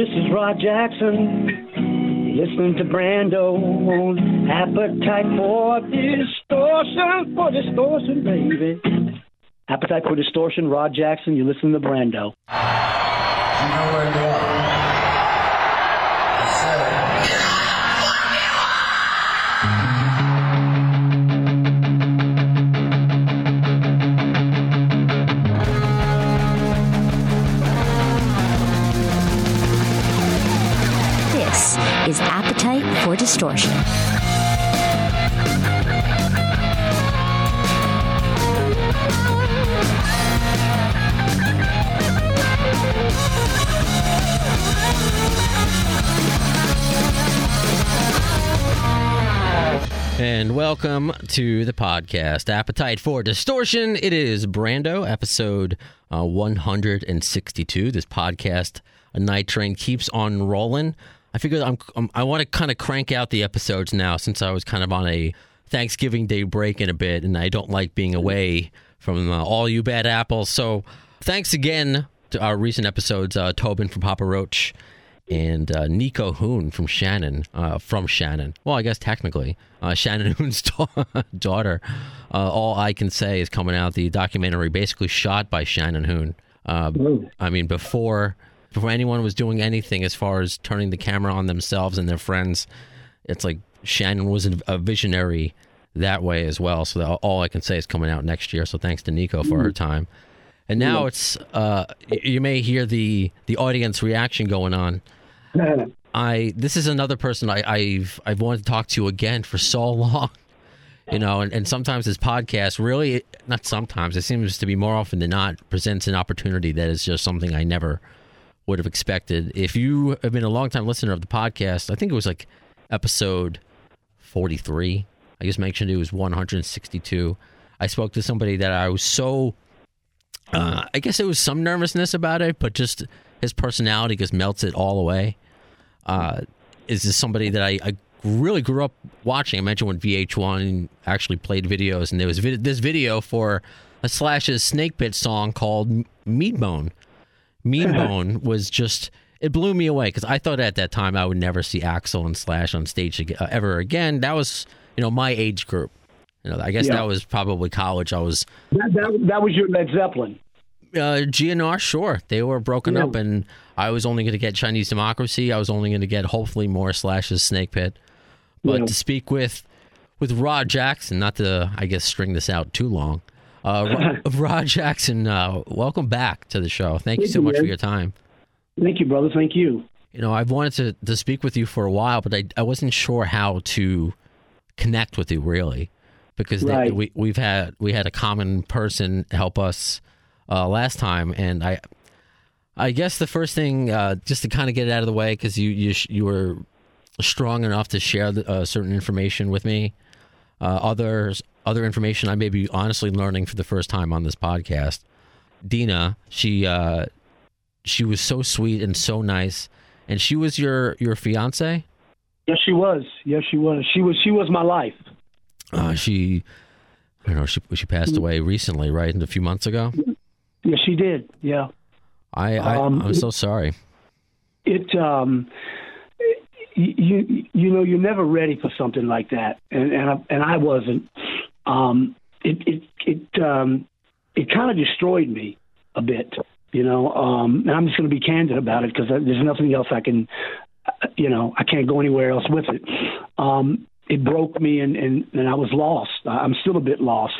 this is Rod Jackson. Listening to Brando on Appetite for Distortion, for Distortion, baby. Appetite for Distortion, Rod Jackson. You listen to Brando. You know where. Is Appetite for Distortion. And welcome to the podcast, Appetite for Distortion. It is Brando, episode uh, 162. This podcast, A Night Train, keeps on rolling. I figured I'm, I'm, I want to kind of crank out the episodes now since I was kind of on a Thanksgiving Day break in a bit, and I don't like being away from uh, all you bad apples. So thanks again to our recent episodes, uh, Tobin from Papa Roach and uh, Nico Hoon from Shannon, uh, from Shannon. Well, I guess technically, uh, Shannon Hoon's da- daughter. Uh, all I can say is coming out the documentary, basically shot by Shannon Hoon. Uh, I mean, before before anyone was doing anything as far as turning the camera on themselves and their friends, it's like Shannon was a, visionary that way as well. So all I can say is coming out next year. So thanks to Nico for her time. And now it's uh, you may hear the the audience reaction going on. I this is another person I, I've I've wanted to talk to again for so long. You know, and, and sometimes this podcast really not sometimes, it seems to be more often than not presents an opportunity that is just something I never would have expected. If you have been a long time listener of the podcast, I think it was like episode forty three. I just mentioned it was one hundred and sixty two. I spoke to somebody that I was so uh, I guess it was some nervousness about it, but just his personality just melts it all away. Uh, is this somebody that I, I really grew up watching? I mentioned when VH1 actually played videos, and there was this video for a Slash's Snake Pit song called Mean Bone. Mean Bone was just it blew me away because I thought at that time I would never see Axl and Slash on stage ag- uh, ever again. That was you know my age group. You know, I guess Yeah. that was probably college. I was That, that, that was your Led Zeppelin. uh, GNR, sure. They were broken Yeah. up, and I was only going to get Chinese Democracy. I was only going to get hopefully more Slash's Snake Pit. But Yeah. to speak with with Rod Jackson, not to I guess string this out too long. Uh, Rod, Jackson, uh, welcome back to the show. Thank you so you, much for your time. Thank you, brother. Thank you. You know, I've wanted to, to speak with you for a while, but I, I wasn't sure how to connect with you really, because they- we we've had we had a common person help us uh, last time, and I I guess the first thing uh, just to kind of get it out of the way because you you sh- you were strong enough to share the, uh, certain information with me. Uh, others other information I may be honestly learning for the first time on this podcast. Dina, she uh, she was so sweet and so nice, and she was your your fiance. Yes, she was. Yes, she was. She was. She was my life. Uh, she, I don't know, she she passed away recently, right? A few months ago. Yes, she did. Yeah. I, I Um, I'm so sorry. it um you you know you're never ready for something like that and and I, and I wasn't um it it it um it kind of destroyed me a bit you know um and I'm just going to be candid about it because there's nothing else I can you know I can't go anywhere else with it. Um it broke me and and and I was lost. I'm still a bit lost.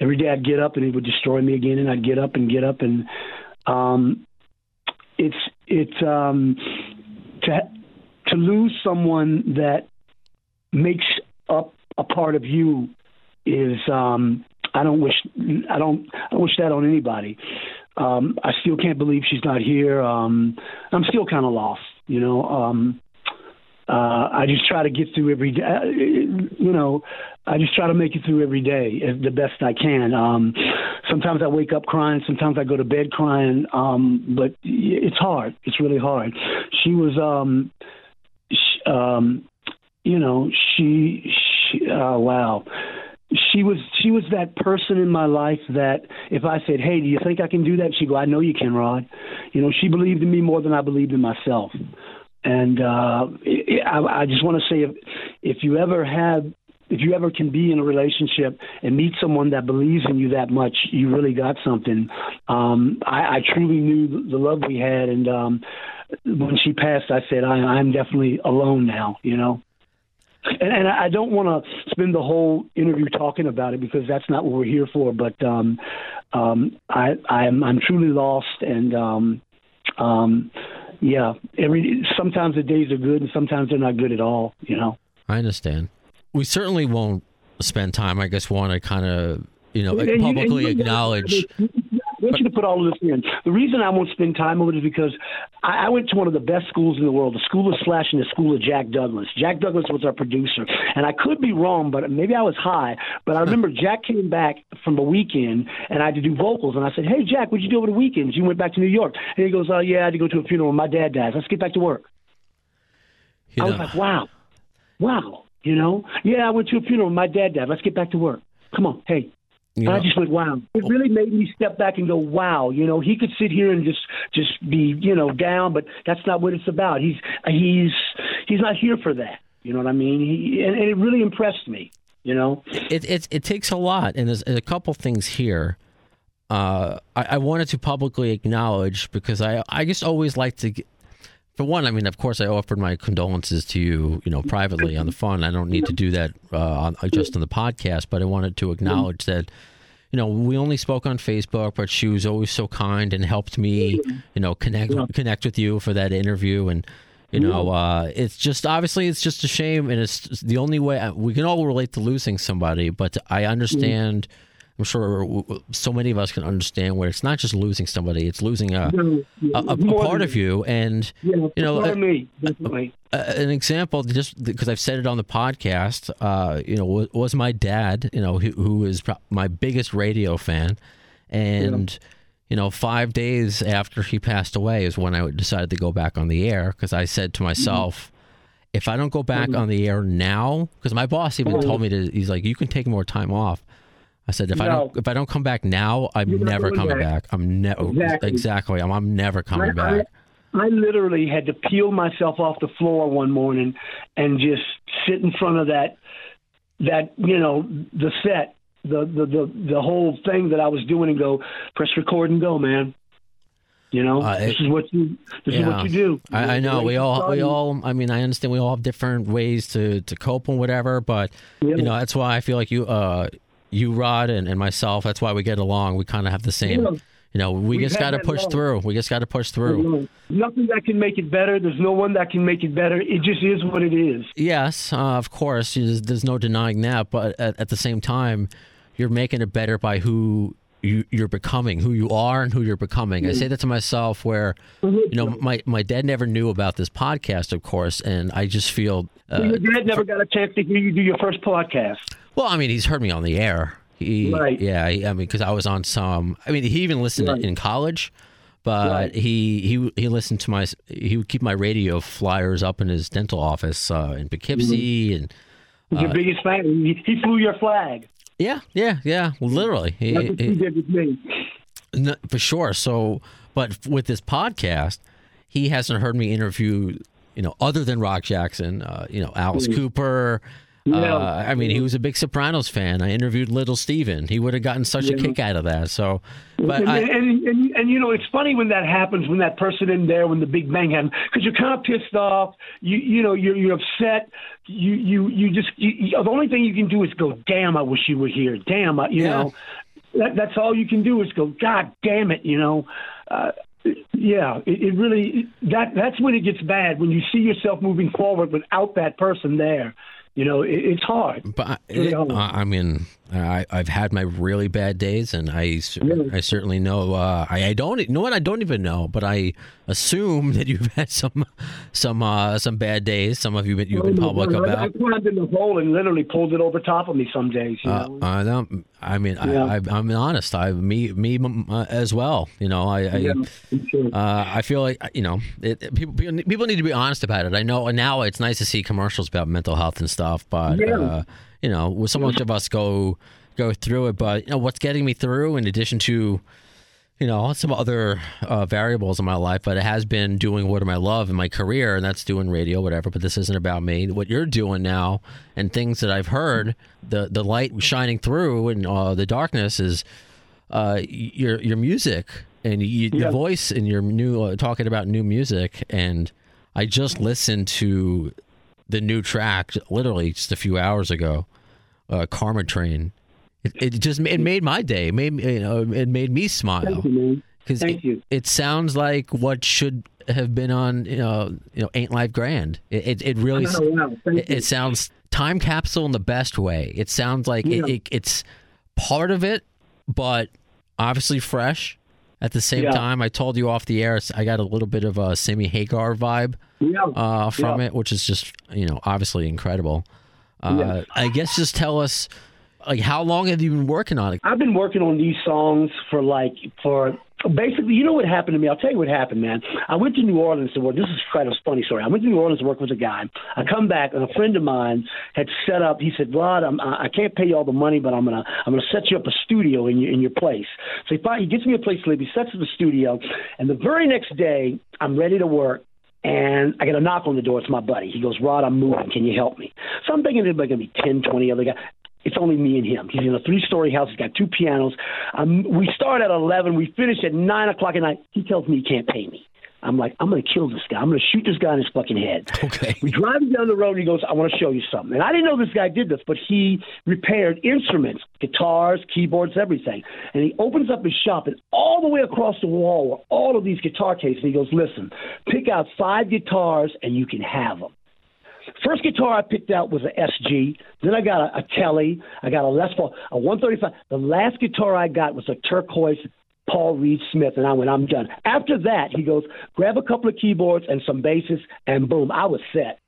Every day I'd get up and it would destroy me again and I'd get up and get up and um it's it's um to to lose someone that makes up a part of you is um I don't wish I don't I wish that on anybody. Um I still can't believe she's not here. Um I'm still kind of lost, you know. Um uh I just try to get through every day, uh, you know, I just try to make it through every day as the best I can. Um sometimes I wake up crying, sometimes I go to bed crying, um but it's hard. It's really hard. She was um sh um you know, she, she uh, wow, she was she was that person in my life that if I said, "Hey, do you think I can do that?" She'd go, "I know you can, Rod." You know, she believed in me more than I believed in myself. And uh, it, I, I just want to say, if if you ever have if you ever can be in a relationship and meet someone that believes in you that much, you really got something. Um, I, I truly knew the love we had, and um, when she passed, I said, I, I'm definitely alone now. You know. And, and I don't want to spend the whole interview talking about it because that's not what we're here for. But um, um, I, I'm, I'm truly lost, and um, um, yeah, every sometimes the days are good, and sometimes they're not good at all. You know. I understand. We certainly won't spend time. I guess want to kind of you know And you- and publicly you- acknowledge. I want you to put all of this in. The reason I won't spend time on it is because I, I went to one of the best schools in the world, the School of Slash and the School of Jack Douglas. Jack Douglas was our producer, and I could be wrong, but maybe I was high. But I remember Jack came back from the weekend, and I had to do vocals, and I said, "Hey, Jack, what'd you do over the weekend? You went back to New York?" And he goes, "Oh yeah, I had to go to a funeral. My dad dies. Let's get back to work." You I was like, "Wow, wow." You know, yeah, I went to a funeral. My dad died. Let's get back to work. Come on, hey, you I know, just went, wow. It really made me step back and go, wow. You know, he could sit here and just just be, you know, down, but that's not what it's about. He's he's he's not here for that. You know what I mean? He, and, and it really impressed me. You know, it, it it takes a lot, and there's, there's a couple things here. Uh, I, I wanted to publicly acknowledge because I I just always like to. For one, I mean, of course, I offered my condolences to you, you know, privately on the phone. I don't need to do that uh, on, just on the podcast, but I wanted to acknowledge that, you know, we only spoke on Facebook, but she was always so kind and helped me, you know, connect connect with you for that interview and. You know, uh, it's just obviously it's just a shame, and it's the only way uh, we can all relate to losing somebody. But I understand. I'm sure so many of us can understand where it's not just losing somebody; it's losing a a, a, a part of you. And yeah, you know, me, definitely. an example, just because I've said it on the podcast, uh, you know, was, was my dad, you know, who, who is my biggest radio fan, and you know, five days after he passed away is when I decided to go back on the air because I said to myself, if I don't go back on the air now, because my boss even told me to, he's like, you can take more time off. I said, if I don't, if I don't come back now, I'm You're never coming back. back. I'm never Exactly. exactly. I'm, I'm never coming I- back. I literally had to peel myself off the floor one morning and just sit in front of that that you know the set the the the, the whole thing that I was doing and go press record and go man you know Uh, this is what you this is what you do I, I know we all we all. I mean, I understand we all have different ways to to cope and whatever, but Yeah. you know that's why I feel like you, uh, you Rod and, and myself. That's why we get along. We kind of have the same. Yeah. You know, we We've just got to push long. through. We just got to push through. nothing that can make it better there's no one that can make it better it just is what it is Yes, uh, of course. There's, there's no denying that. But at, at the same time, you're making it better by who you, you're becoming, who you are, and who you're becoming. I say that to myself. Where you know, my my dad never knew about this podcast, of course, and I just feel. Uh, your dad never got a chance to hear you do your first podcast well, I mean, he's heard me on the air. He, Right. Yeah, he- I mean, because I was on some. I mean, he even listened Right. in college. But Right. he, he he listened to my he would keep my radio flyers up in his dental office uh, in Poughkeepsie and Uh, your biggest fan he flew your flag yeah yeah yeah literally he, that's what he- he did with me No, for sure. So, but with this podcast, he hasn't heard me interview, you know, other than Rod Jackson, uh, you know, Alice Cooper. Yeah. Uh, I mean, he was a big Sopranos fan. I interviewed Little Steven. He would have gotten such a kick out of that. So, but and, I, and, and and you know it's funny when that happens when that person in there when the big bang happens because you're kind of pissed off you you know you're you're upset you you you just you, you, the only thing you can do is go damn I wish you were here damn I, you Yeah. know that, that's all you can do is go God damn it you know uh, yeah it, it really that that's when it gets bad when you see yourself moving forward without that person there you know it, it's hard but I, hard. I mean, I, I've had my really bad days, and I. I certainly know. Uh, I, I don't you know what I don't even know, but I assume that you've had some, some, uh, some bad days. Some of you you've been public I, about. I climbed in the hole and literally pulled it over top of me some days you Uh, know I don't. I mean, Yeah. I, I'm honest. I me me uh, as well. You know, I I, Yeah, sure. uh, I feel like you know it, it- people people need to be honest about it. I know now it's nice to see commercials about mental health and stuff, but Yeah. You know, with so much of us go go through it. But you know, what's getting me through, in addition to you know some other uh, variables in my life, but it has been doing what I love in my career, and that's doing radio, whatever. But this isn't about me. What you're doing now, and things that I've heard, the the light shining through and uh, the darkness is uh, your your music and you, Yeah. your voice and your new uh, talking about new music. And I just listened to the new track literally just a few hours ago, uh, Karma Train. It, it just it made my day. It made me- you know it made me smile Thank you, man. because it, it sounds like what should have been on you know you know Ain't Life Grand. It it, really Oh, wow. It, sounds time capsule in the best way. It sounds like Yeah. it, it, it's part of it, but obviously fresh. At the same Yeah. time, I told you off the air, I got a little bit of a Sammy Hagar vibe Yeah. uh, from Yeah. it, which is just you know obviously incredible. Uh. I guess just tell us like how long have you been working on it? I've been working on these songs for like for basically. You know what happened to me? I'll tell you what happened, man. I went to New Orleans to work. This is kind of a funny story. I went to New Orleans to work with a guy. I come back and a friend of mine had set up. He said, "Rod, I'm, I can't pay you all the money, but I'm gonna I'm gonna set you up a studio in your in your place." So he finally, he gets me a place to live. He sets up a studio, and the very next day, I'm ready to work. And I get a knock on the door. It's my buddy. He goes, Rod, I'm moving. Can you help me? So I'm thinking there's going to be 10, 20 other guys. It's only me and him. He's in a three-story house. He's got two pianos. Um, we start at 11. We finish at 9 o'clock at night. He tells me he can't pay me. I'm like, I'm going to kill this guy. I'm going to shoot this guy in his fucking head. Okay. We drive him down the road and he goes, I want to show you something. And I didn't know this guy did this, but he repaired instruments, guitars, keyboards, everything. And he opens up his shop and all the way across the wall were all of these guitar cases. And he goes, Listen, pick out five guitars and you can have them. First guitar I picked out was a SG. Then I got a, a Kelly. I got a Les Paul, a 135. The last guitar I got was a turquoise Paul Reed Smith, and I went, I'm done. After that, he goes, grab a couple of keyboards and some basses, and boom, I was set.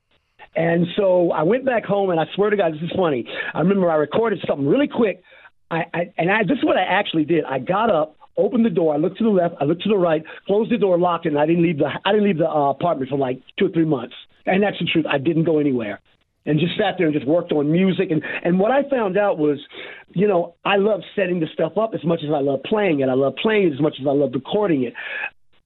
And so I went back home, and I swear to God, this is funny. I remember I recorded something really quick. I, I and I, this is what I actually did. I got up, opened the door, I looked to the left, I looked to the right, closed the door, locked it, and I didn't leave the I didn't leave the uh, apartment for like two or three months. And that's the truth. I didn't go anywhere. And just sat there and just worked on music. And, and what I found out was, you know, I love setting the stuff up as much as I love playing it. I love playing it as much as I love recording it.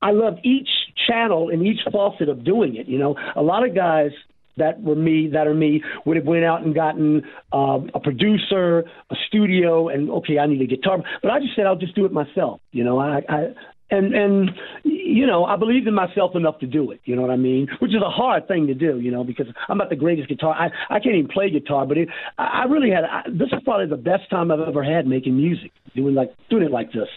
I love each channel and each facet of doing it. You know, a lot of guys that were me, that are me, would have went out and gotten uh, a producer, a studio, and okay, I need a guitar. But I just said I'll just do it myself. You know, I, I and and you know I believed in myself enough to do it. You know what I mean? Which is a hard thing to do. You know, because I'm not the greatest guitar. I I can't even play guitar, but it, I really had. I, this is probably the best time I've ever had making music, doing like doing it like this.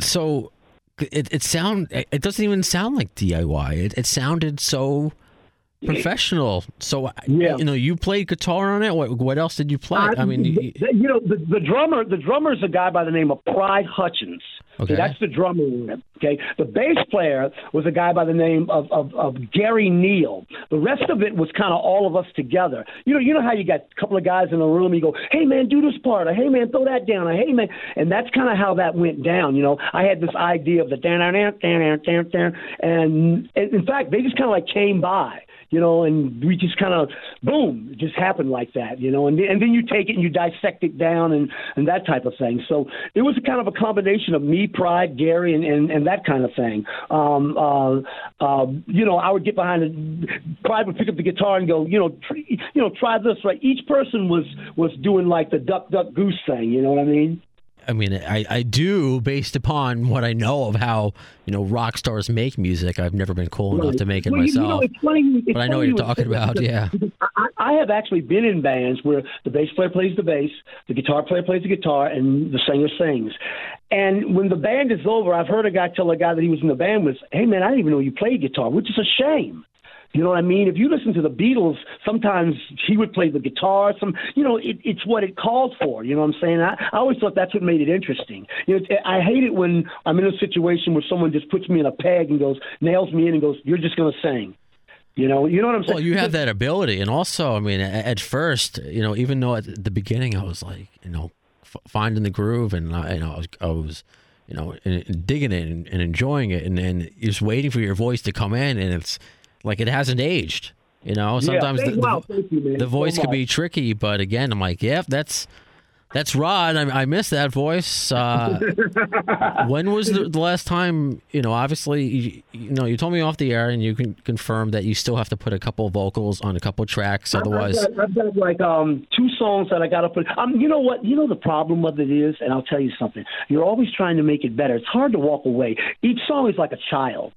So it it sound it doesn't even sound like DIY. It it sounded so professional. So Yeah. you know, you played guitar on it. What what else did you play? I, mean, the- you, you know, the, the drummer, the drummer is a guy by the name of Pride Hutchins. Okay. that's the drummer. Okay, the bass player was a guy by the name of, of, of Gary Neal. The rest of it was kind of all of us together. You know, you know how you got a couple of guys in a room. You go, hey man, do this part. Or, hey man, throw that down. Or, hey man, and that's kind of how that went down. You know, I had this idea of the down, down, down, down, down, down, and and in fact, they just kind of like came by you know, and we just kind of boom, it just happened like that, you know, and and then you take it and you dissect it down and and that type of thing. So it was kind of a combination of me, Pride, Gary, and and, and that kind of thing. Um, uh, uh, you know, I would get behind it. Pride would pick up the guitar and go, you know, tr- you know, try this. Right, each person was was doing like the duck, duck, goose thing. You know what I mean? I mean, I, I do based upon what I know of how you know rock stars make music. I've never been cool enough to make it Well, myself. You know, it's funny, it's but I know what you're you talking about, yeah. I, I have actually been in bands where the bass player plays the bass, the guitar player plays the guitar, and the singer sings. And when the band is over, I've heard a guy tell a guy that he was in the band was, "Hey man, I didn't even know you played guitar," which is a shame. You know what I mean? If you listen to the Beatles, sometimes he would play the guitar. Some, you know, it, it's what it calls for. You know what I'm saying? I, I always thought that's what made it interesting. You know, I hate it when I'm in a situation where someone just puts me in a peg and goes, nails me in and goes, "You're just going to sing." You know, you know what I'm saying? Well, you have that ability, and also, I mean, at first, you know, even though at the beginning I was like, you know, f- finding the groove, and I, you know, I was, I was you know, and, and digging it and, and enjoying it, and then just waiting for your voice to come in, and it's like it hasn't aged. You know, sometimes thank- the, thank you, the so voice could be tricky, but again, I'm like, yeah, that's That's Rod. I, I missed that voice. Uh, when was the, the last time? You know, obviously, you, you know, you told me off the air, and you can confirm that you still have to put a couple vocals on a couple tracks. Otherwise, I've got, I've got like um two songs that I got to put. Um, you know what? You know the problem with it is, and I'll tell you something. You're always trying to make it better. It's hard to walk away. Each song is like a child.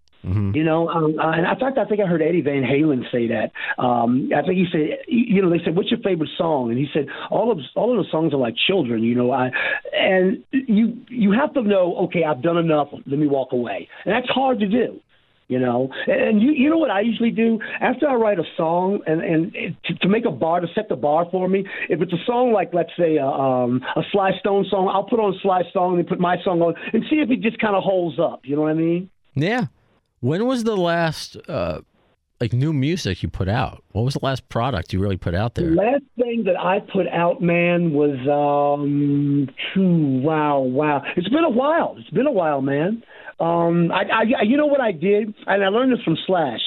You know, um, uh, and in fact, I think I heard Eddie Van Halen say that. Um, I think he said, you know, they said, "What's your favorite song?" And he said, "All of all of the songs are like children." You know, I and you you have to know, okay, I've done enough. Let me walk away, and that's hard to do you know and you you know what i usually do after i write a song and and to, to make a bar to set the bar for me if it's a song like let's say a um a sly stone song i'll put on a sly stone and put my song on and see if it just kind of holds up you know what i mean yeah. When was the last uh, like new music you put out? What was the last product you really put out there? the last thing that i put out man was um phew, wow wow it's been a while it's been a while man um i i you know what i did and i learned this from slash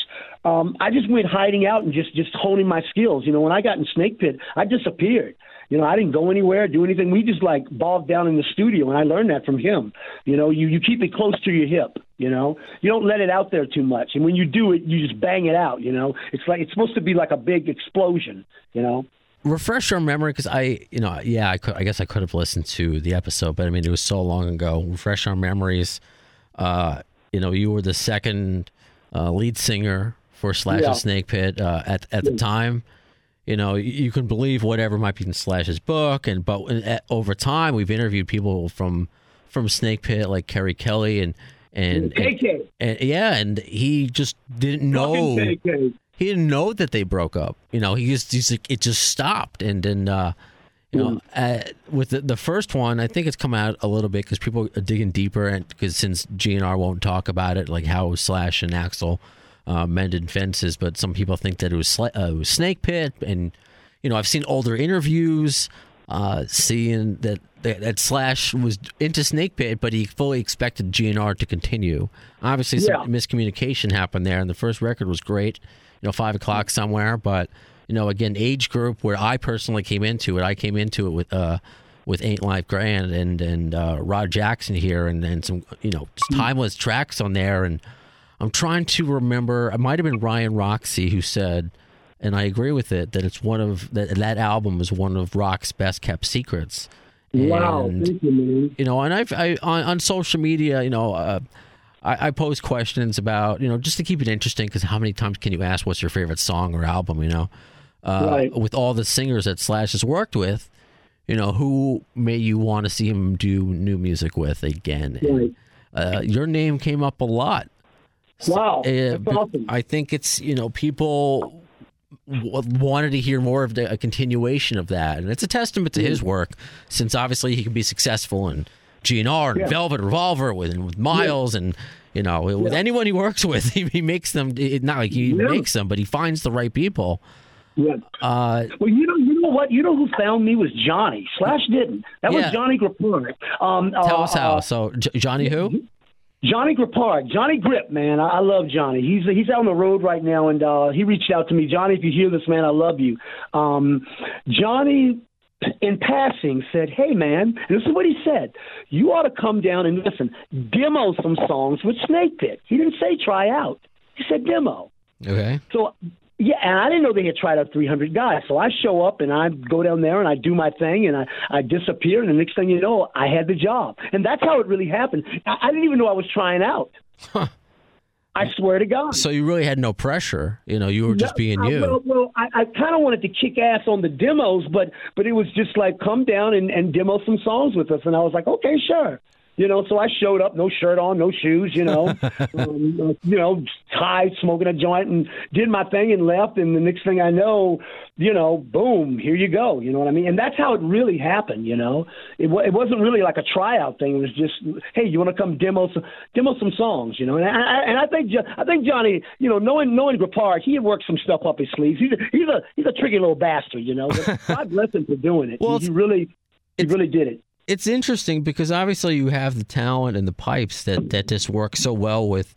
um i just went hiding out and just just honing my skills you know when i got in snake pit i disappeared you know, I didn't go anywhere, do anything. We just like bogged down in the studio, and I learned that from him. You know, you you keep it close to your hip. You know, you don't let it out there too much, and when you do it, you just bang it out. You know, it's like it's supposed to be like a big explosion. You know. Refresh your memory because I, you know, yeah, I could, I guess I could have listened to the episode, but I mean, it was so long ago. Refresh our memories. Uh, you know, you were the second uh, lead singer for Slash Yeah. and Snake Pit uh, at at the time. You know, you, you can believe whatever might be in Slash's book, and but uh, over time, we've interviewed people from from Snake Pit like Keri Kelli and and, and, KK. and yeah, and he just didn't know he didn't know that they broke up. You know, he just he's like it just stopped, and then uh, you know, uh, with the, the first one, I think it's come out a little bit because people are digging deeper, and because since GNR won't talk about it, like how Slash and Axl uh, mended fences, but some people think that it was, Sla- uh, it was Snake Pit, and you know, I've seen older interviews. Uh, seeing that, that that Slash was into Snake Pit, but he fully expected GNR to continue. Obviously, some Yeah. miscommunication happened there, and the first record was great. You know, five o'clock somewhere, but you know, again, age group where I personally came into it. I came into it with uh with Ain't Life Grand and and uh, Rod Jackson here, and and some you know just timeless tracks on there. And I'm trying to remember. It might have been Ryan Roxie who said, and I agree with it that it's one of that that album is one of Rock's best kept secrets. Wow, thank you, man. you know, and I've I on, on social media, you know, uh, I, I post questions about you know just to keep it interesting because how many times can you ask what's your favorite song or album? You know, uh, Right. with all the singers that Slash has worked with, you know, who may you want to see him do new music with again? And, uh, your name came up a lot. Wow, Uh, that's awesome. I think it's you know people wanted to hear more of the, a continuation of that, and it's a testament to his work, since obviously he can be successful in GNR and Yeah. Velvet Revolver with and with Myles and you know with anyone he works with, he, he makes them it- not like he Yeah. makes them, but he finds the right people. Yeah. Uh, Well, you know, you know what? You know who found me was Johnny. Slash didn't. That Yeah. was Johnny Griparic. Um, tell uh, us how. uh, So J- Johnny who? Johnny Griparic, Johnny Grip, man. I, I love Johnny. He's he's out on the road right now, and uh, he reached out to me. Johnny, if you hear this, man, I love you. Um, Johnny, in passing, said, "Hey, man," and this is what he said: "You ought to come down and listen, demo some songs with Snake Pit." He didn't say try out. He said demo. Okay. So yeah, and I didn't know they had tried out 300 guys. So I show up and I go down there and I do my thing and I, I disappear. And the next thing you know, I had the job. And that's how it really happened. I, I didn't even know I was trying out. I swear to God. So you really had no pressure. You know, you were just No, being I- you. Well, well I, I kind of wanted to kick ass on the demos, but but it was just like come down and, and demo some songs with us, and I was like, okay, sure. You know, so I showed up, no shirt on, no shoes, you know, um, uh, you know, high, smoking a joint, and did my thing and left. And the next thing I know, you know, boom, here you go. You know what I mean? And that's how it really happened. You know, it, wa- it wasn't really like a tryout thing. It was just, hey, you want to come demo some demo some songs? You know, and I, I- and I think I think Johnny, you know, knowing knowing Griparic, he had worked some stuff up his sleeves. He's a, he's a he's a tricky little bastard. You know, but God bless him for doing it. Well, he, he really he really did it. It's interesting because obviously you have the talent and the pipes that that just work so well with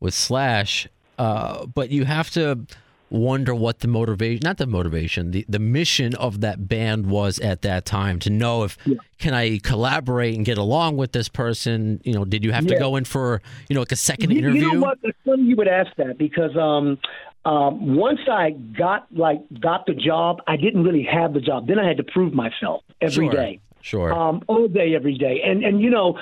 with Slash, uh, but you have to wonder what the motivation not the motivation the, the mission of that band was at that time to know if can i collaborate and get along with this person you know did you have to go in for you know like a second You, interview you know what? It's funny you would ask that because um, um, once I got like got the job, I didn't really have the job. Then I had to prove myself every sure day. Sure um, all day, every day. And and you know,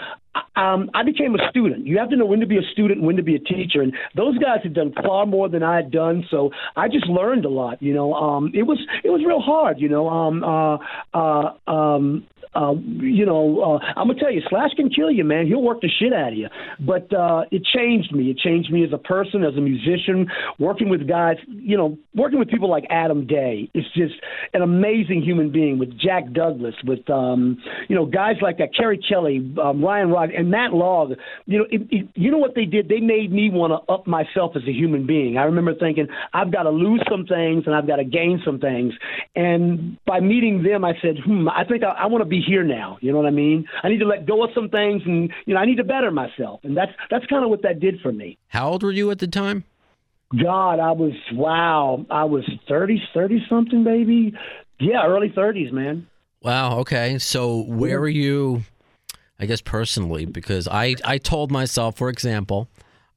um, I became a student. You have to know when to be a student, and when to be a teacher. And those guys had done far more than I had done, so I just learned a lot. You know, um, it was it was real hard. You know, um, uh, uh, um, uh, you know, uh, I'm gonna tell you, Slash can kill you, man. He'll work the shit out of you. But uh, it changed me. It changed me as a person, as a musician. Working with guys, you know, working with people like Adam Day is just an amazing human being. With Jack Douglas, with um, you know, guys like that, Keri Kelli, um, Ryan Rod, and Matt Laug. You know, it, it, you know what they did? They made me want to up myself as a human being. I remember thinking, I've got to lose some things and I've got to gain some things. And by meeting them, I said, hmm, I think I, I want to be here now. You know what I mean? I need to let go of some things, and you know, I need to better myself. And that's that's kind of what that did for me. how old were you at the time God, I was wow. I was 30, 30 something, baby. Yeah, early 30s, man. Wow. Okay. So where are you? I guess personally, because I I told myself, for example,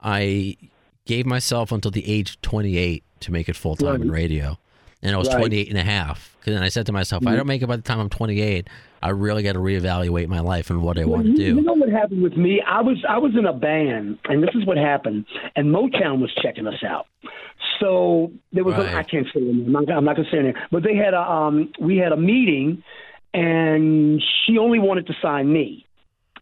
I gave myself until the age of 28 to make it full time in radio, and I was Right. 28 and a half. Then I said to myself, if I don't make it by the time I'm 28, I really got to reevaluate my life and what I want to you, do. You know what happened with me? I was I was in a band, and this is what happened. And Motown was checking us out. So there was Right. a, I can't say name. I'm not, I'm not going to say name. But they had a um we had a meeting, and she only wanted to sign me.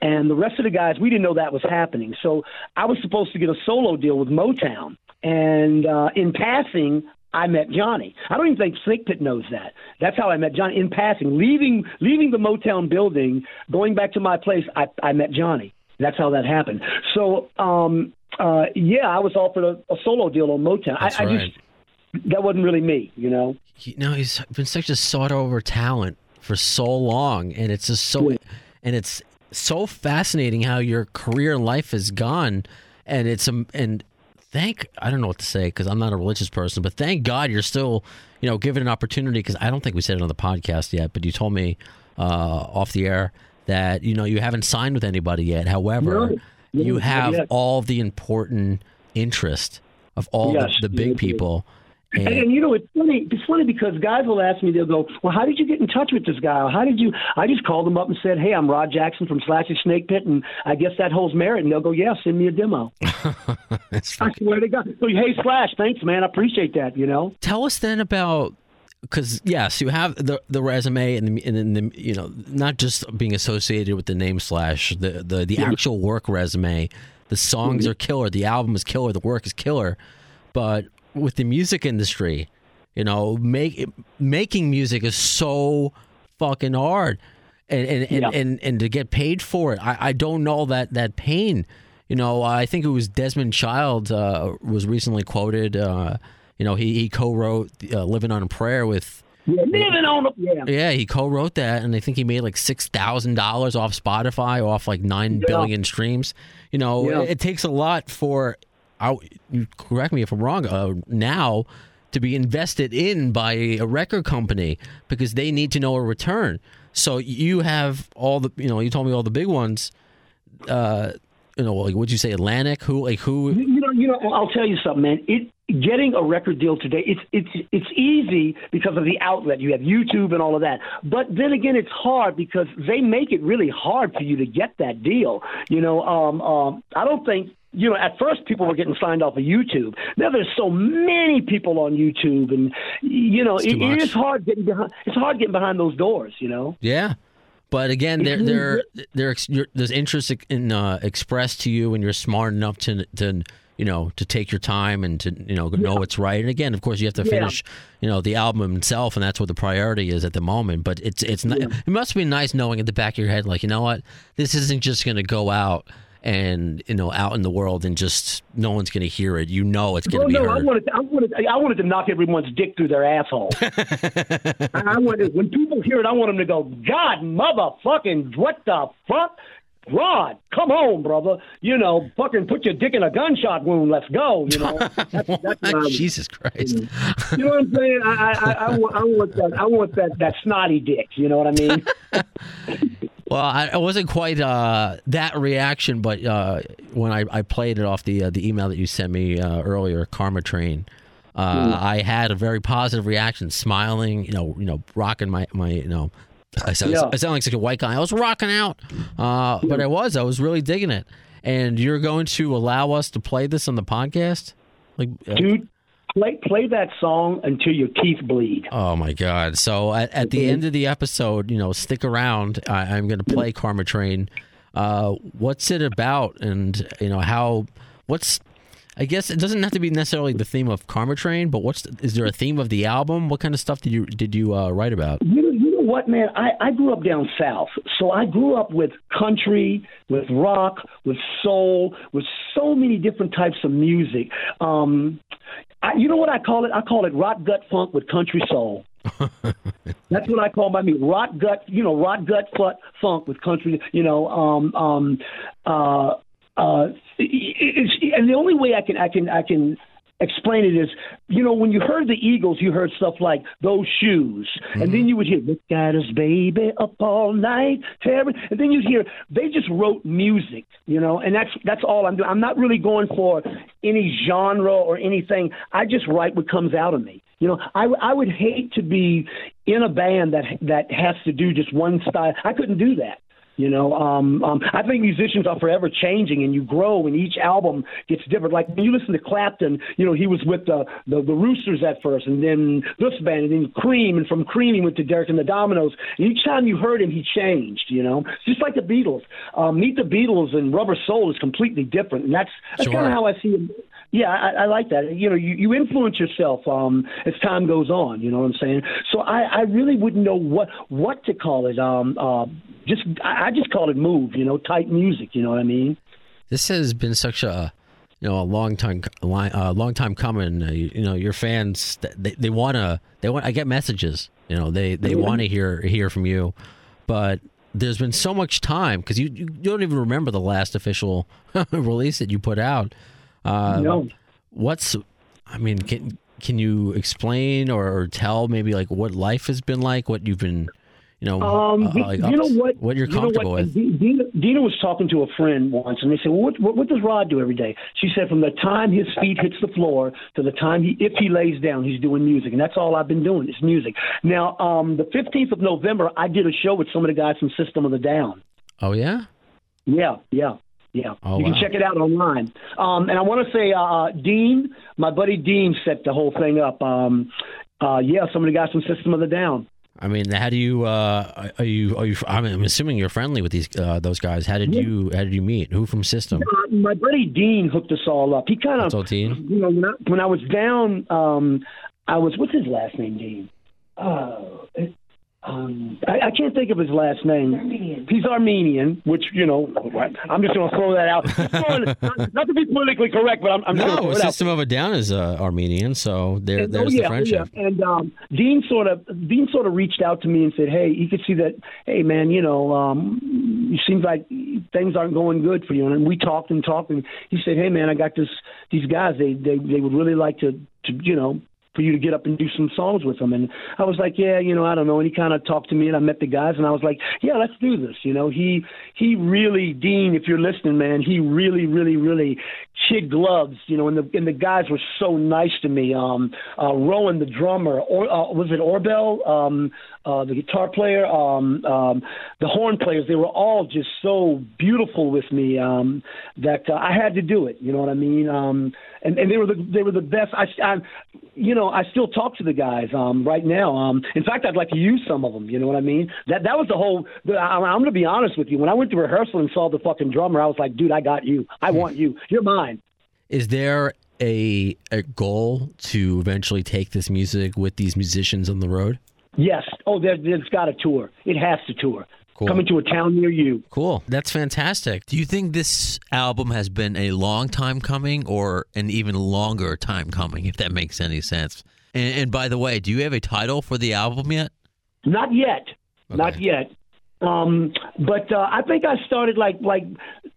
And the rest of the guys, we didn't know that was happening. So I was supposed to get a solo deal with Motown. And uh, in passing, I met Johnny. I don't even think Snake Pit knows that. That's how I met Johnny. In passing, leaving leaving the Motown building, going back to my place, I, I met Johnny. That's how that happened. So, um, uh, yeah, I was offered a, a solo deal on Motown. That's I, I right. just that wasn't really me, you know. you know he's been such a sought over talent for so long and it's just so Yeah. and it's so fascinating how your career and life has gone and it's um and thank i don't know what to say because i'm not a religious person but thank god you're still you know given an opportunity because i don't think we said it on the podcast yet but you told me uh off the air that you know you haven't signed with anybody yet however No. you have all the important interest of all Yes, the, the big people And, and you know, it's funny. It's funny because guys will ask me. They'll go, "Well, how did you get in touch with this guy? Or how did you?" I just called them up and said, "Hey, I'm Rod Jackson from Slash's Snake Pit, and I guess that holds merit." And they'll go, "Yeah, send me a demo." It's I swear to God. So, hey, Slash, thanks, man. I appreciate that. You know. tell us then about because yes, you have the the resume and the, and the you know not just being associated with the name slash the the, the actual work resume. The songs mm-hmm. are killer. The album is killer. The work is killer. But with the music industry, you know, make making music is so fucking hard, and and and, Yeah. and, and to get paid for it, I, I don't know that that pain. You know, I think it was Desmond Child uh, was recently quoted. Uh, you know, he he co-wrote uh, "Living on a Prayer" with. Yeah, living on the yeah. Yeah, he co-wrote that, and I think he made like six thousand dollars off Spotify, off like nine Yeah. billion streams. You know, Yeah. it, it takes a lot for. I, you correct me if I'm wrong. Uh, now to be invested in by a record company because they need to know a return. So you have all the, you know, you told me all the big ones. Uh, you know, like would you say Atlantic? Who, like who? You know, you know. I'll tell you something, man. It getting a record deal today, it's it's it's easy because of the outlet. You have YouTube and all of that. But then again, it's hard because they make it really hard for you to get that deal. You know, um, um, I don't think. You know, at first people were getting signed off of YouTube. Now there's so many people on YouTube, and you know, It's it, it is hard getting behind. It's hard getting behind those doors. You know. Yeah, but again, they're It's they're they're there's interest in uh, expressed to you, and you're smart enough to to you know to take your time and to you know know what's right. And again, of course, you have to Yeah. finish you know the album itself, and that's what the priority is at the moment. But it's it's ni- it must be nice knowing at the back of your head, like you know what, this isn't just going to go out. And you know, out in the world, and just no one's going to hear it. You know, it's going Oh to be no, I heard. wanted, I wanted, I wanted to knock everyone's dick through their asshole. I I wanted, when people hear it, I want them to go, God, motherfucking, what the fuck? Rod, come home, brother. You know, fucking put your dick in a gunshot wound. Let's go. You know, that's, that's I Jesus Christ. you know what I'm saying? I, I, I, I, want, I want that. I want that, that snotty dick. You know what I mean? Well, I, I wasn't quite uh, that reaction, but uh, when I, I played it off the uh, the email that you sent me uh, earlier, Karma Train, uh, I had a very positive reaction, smiling, you know, you know, rocking my my, you know, I sound, Yeah. I sound like such a white guy. I was rocking out, uh, but I was, I was really digging it. And you're going to allow us to play this on the podcast, like. Dude, play play that song until your teeth bleed. Oh my God! So at, at the end of the episode, you know, stick around. I, I'm going to play Karma Train. Uh, what's it about, and you know how? What's? I guess it doesn't have to be necessarily the theme of Karma Train, but what's? Is there a theme of the album? What kind of stuff did you did you uh, write about? You know, you know what, man? I, I grew up down south, so I grew up with country, with rock, with soul, with so many different types of music. Um, I, you know what I call it? I call it rock gut funk with country soul. That's what I call my music. Rock gut, you know, rock gut fu- funk with country. You know, um, um, uh, uh, it- it's, and the only way I can I can I can explain it is, you know, when you heard the Eagles, you heard stuff like those shoes, and mm-hmm. then you would hear "Look at us, baby, up all night," and then you'd hear they just wrote music, you know, and that's that's all I'm doing. I'm not really going for any genre or anything. I just write what comes out of me. You know, I, I would hate to be in a band that that has to do just one style. I couldn't do that. You know, um, um, I think musicians are forever changing, and you grow, and each album gets different. Like when you listen to Clapton, you know, he was with the the, the Roosters at first, and then this band, and then Cream, and from Cream he went to Derek and the Dominos. And each time you heard him, he changed. You know, just like the Beatles. Um, Meet the Beatles and Rubber Soul is completely different, and that's that's Sure. kind of how I see. Yeah, I, I like that. You know, you, you influence yourself um, as time goes on. You know what I'm saying? So I, I really wouldn't know what what to call it. Um, uh, just I, I just call it move. You know, type music. You know what I mean? This has been such a you know a long time uh, long time coming. Uh, you, you know, your fans they they want to they want. I get messages. You know, they they want to hear hear from you, but there's been so much time because you, you don't even remember the last official release that you put out. Uh, No. What's I mean, can can you explain or, or tell maybe like what life has been like, what you've been, you know, Um, uh, you, like you know what? what you're you know what? with? Dina, Dina was talking to a friend once, and they said, well, what, what, "What does Rod do every day?" She said, "From the time his feet hits the floor to the time he, if he lays down, he's doing music, and that's all I've been doing is music." Now, um, the 15th of November, I did a show with some of the guys from System of the Down. Oh yeah, Yeah, yeah, yeah. Oh, you can wow. check it out online. Um, and I want to say, uh, uh, Dean, my buddy Dean, set the whole thing up. Um, uh, yeah, some the guys from System of the Down. I mean, how do you? Uh, are you? Are you? I'm I'm assuming you're friendly with these uh, those guys. How did you? How did you meet? Who from System? My buddy Dean hooked us all up. He kind of, all Dean? you know, when I, when I was down, um, I was what's his last name, Dean? Oh, it, um, I, I can't think of his last name. Armenian. He's Armenian, which you know, I'm just going to throw that out. not, not to be politically correct, but I'm, I'm just going to No, throw it out. System of a Down is uh, Armenian, so there, And- there's oh, yeah, the friendship. Oh, yeah. And um, Dean sort of Dean sort of reached out to me and said, "Hey, you could see that. Hey, man, you know, um, it seems like things aren't going good for you." And we talked and talked, and he said, "Hey, man, I got this. These guys, they they they would really like to to you know." For you to get up and do some songs with them, and I was like, yeah, you know, I don't know. And he kind of talked to me, and I met the guys, and I was like, yeah, let's do this. You know, he he really, Dean, if you're listening, man, he really, really, really kid gloves, you know, and the and the guys were so nice to me. Um, uh, Rowan, the drummer, or uh, was it Orbel, um, uh, the guitar player, um, um, the horn players, they were all just so beautiful with me um, that uh, I had to do it. You know what I mean? Um, and and they were the they were the best. I, I you know, I still talk to the guys um, right now. Um, in fact, I'd like to use some of them. You know what I mean? That that was the whole. The, I, I'm going to be honest with you. When I went to rehearsal and saw the fucking drummer, I was like, dude, I got you. I want you. You're mine. Is there a a goal to eventually take this music with these musicians on the road? Yes. Oh, there, there's got to tour. It has to tour. Cool. Coming to a town near you. Cool. That's fantastic. Do you think this album has been a long time coming or an even longer time coming, if that makes any sense? And, and by the way, do you have a title for the album yet? Not yet. Not yet. Um, but uh, I think I started like like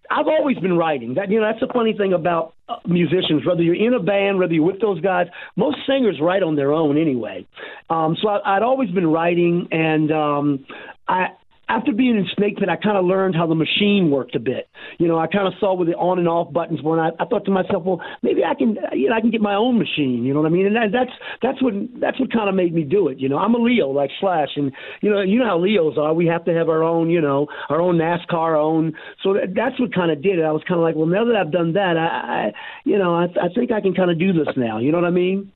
I've always been writing. That you know that's the funny thing about uh, musicians. Whether you're in a band, whether you're with those guys, most singers write on their own anyway. Um, so I, I'd always been writing, and um, I after being in Snake Pit, I kind of learned how the machine worked a bit. You know, I kind of saw where the on and off buttons were, and I, I thought to myself, well, maybe I can, you know, I can get my own machine. You know what I mean? And that, that's that's what that's what kind of made me do it. You know, I'm a Leo like Slash, and you know, you know how Leos are. We have to have our own, you know, our own NASCAR, our own. So that, that's what kind of did it. I was kind of like, well, now that I've done that, I, I you know, I, I think I can kind of do this now. You know what I mean?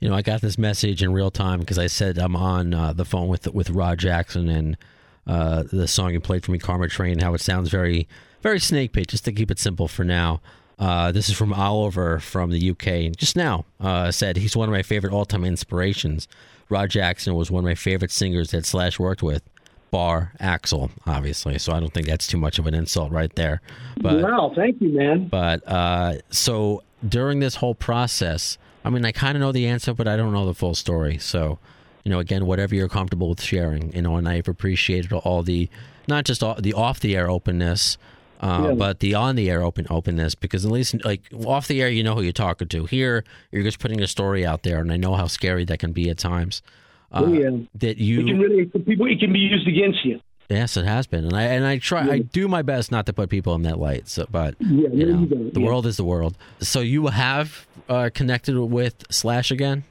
You know, I got this message in real time because I said I'm on uh, the phone with with Rod Jackson and uh, the song you played for me, Karma Train, how it sounds very, very Snake Pit, just to keep it simple for now. Uh, this is from Oliver from the UK. Just now uh, said he's one of my favorite all time inspirations. Rod Jackson was one of my favorite singers that Slash worked with, bar Axl, obviously. So I don't think that's too much of an insult right there. But wow, thank you, man. but uh, so during this whole process, I mean, I kind of know the answer, but I don't know the full story. So, you know, again, whatever you're comfortable with sharing, you know, and I've appreciated all the, not just all, the off the air openness, uh, Yeah. but the on the air open openness, because at least like off the air, you know who you're talking to. Here, you're just putting a story out there, and I know how scary that can be at times. Uh, Oh, yeah. That It can you, really, people, it can be used against you. yes, it has been, and I and I try, I do my best not to put people in that light. So, but Yeah, you know, you the Yeah. world is the world. So you have uh, connected with Slash again?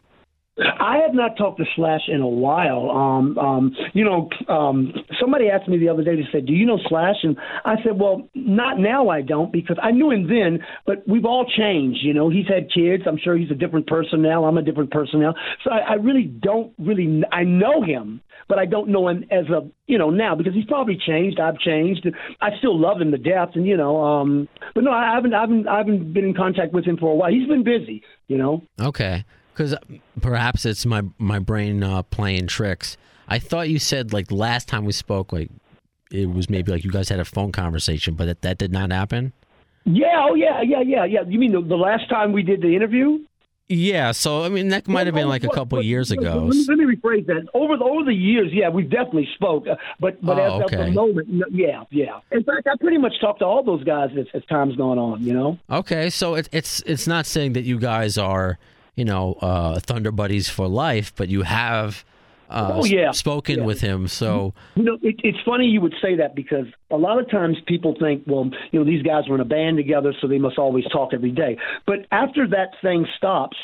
I have not talked to Slash in a while. Um, um, you know, um, somebody asked me the other day. They said, "Do you know Slash?" And I said, "Well, not now. I don't because I knew him then, but we've all changed. You know, he's had kids. I'm sure he's a different person now. I'm a different person now. So I, I really don't really. I know him, but I don't know him as a you know now because he's probably changed. I've changed. I still love him to death, and you know, um, but no, I haven't. I haven't. I haven't been in contact with him for a while. He's been busy. You know. Okay, because perhaps it's my my brain uh, playing tricks. I thought you said like last time we spoke, like it was maybe like you guys had a phone conversation, but that, that did not happen. Yeah, oh yeah, yeah, yeah, yeah. You mean the, the last time we did the interview? Yeah, so I mean that might have been like a couple years ago. Let me, let me rephrase that. Over the over the years, yeah, we definitely spoke. Uh, but but Oh, at, at the moment, yeah, yeah. In fact, I pretty much talked to all those guys as, as time's gone on. You know. Okay, so it, it's it's not saying that you guys are you know uh, Thunder buddies for life, but you have uh, Oh, yeah. spoken Yeah. with him. So You know, it, it's funny you would say that because a lot of times people think, well, you know, these guys were in a band together, so they must always talk every day. But after that thing stops,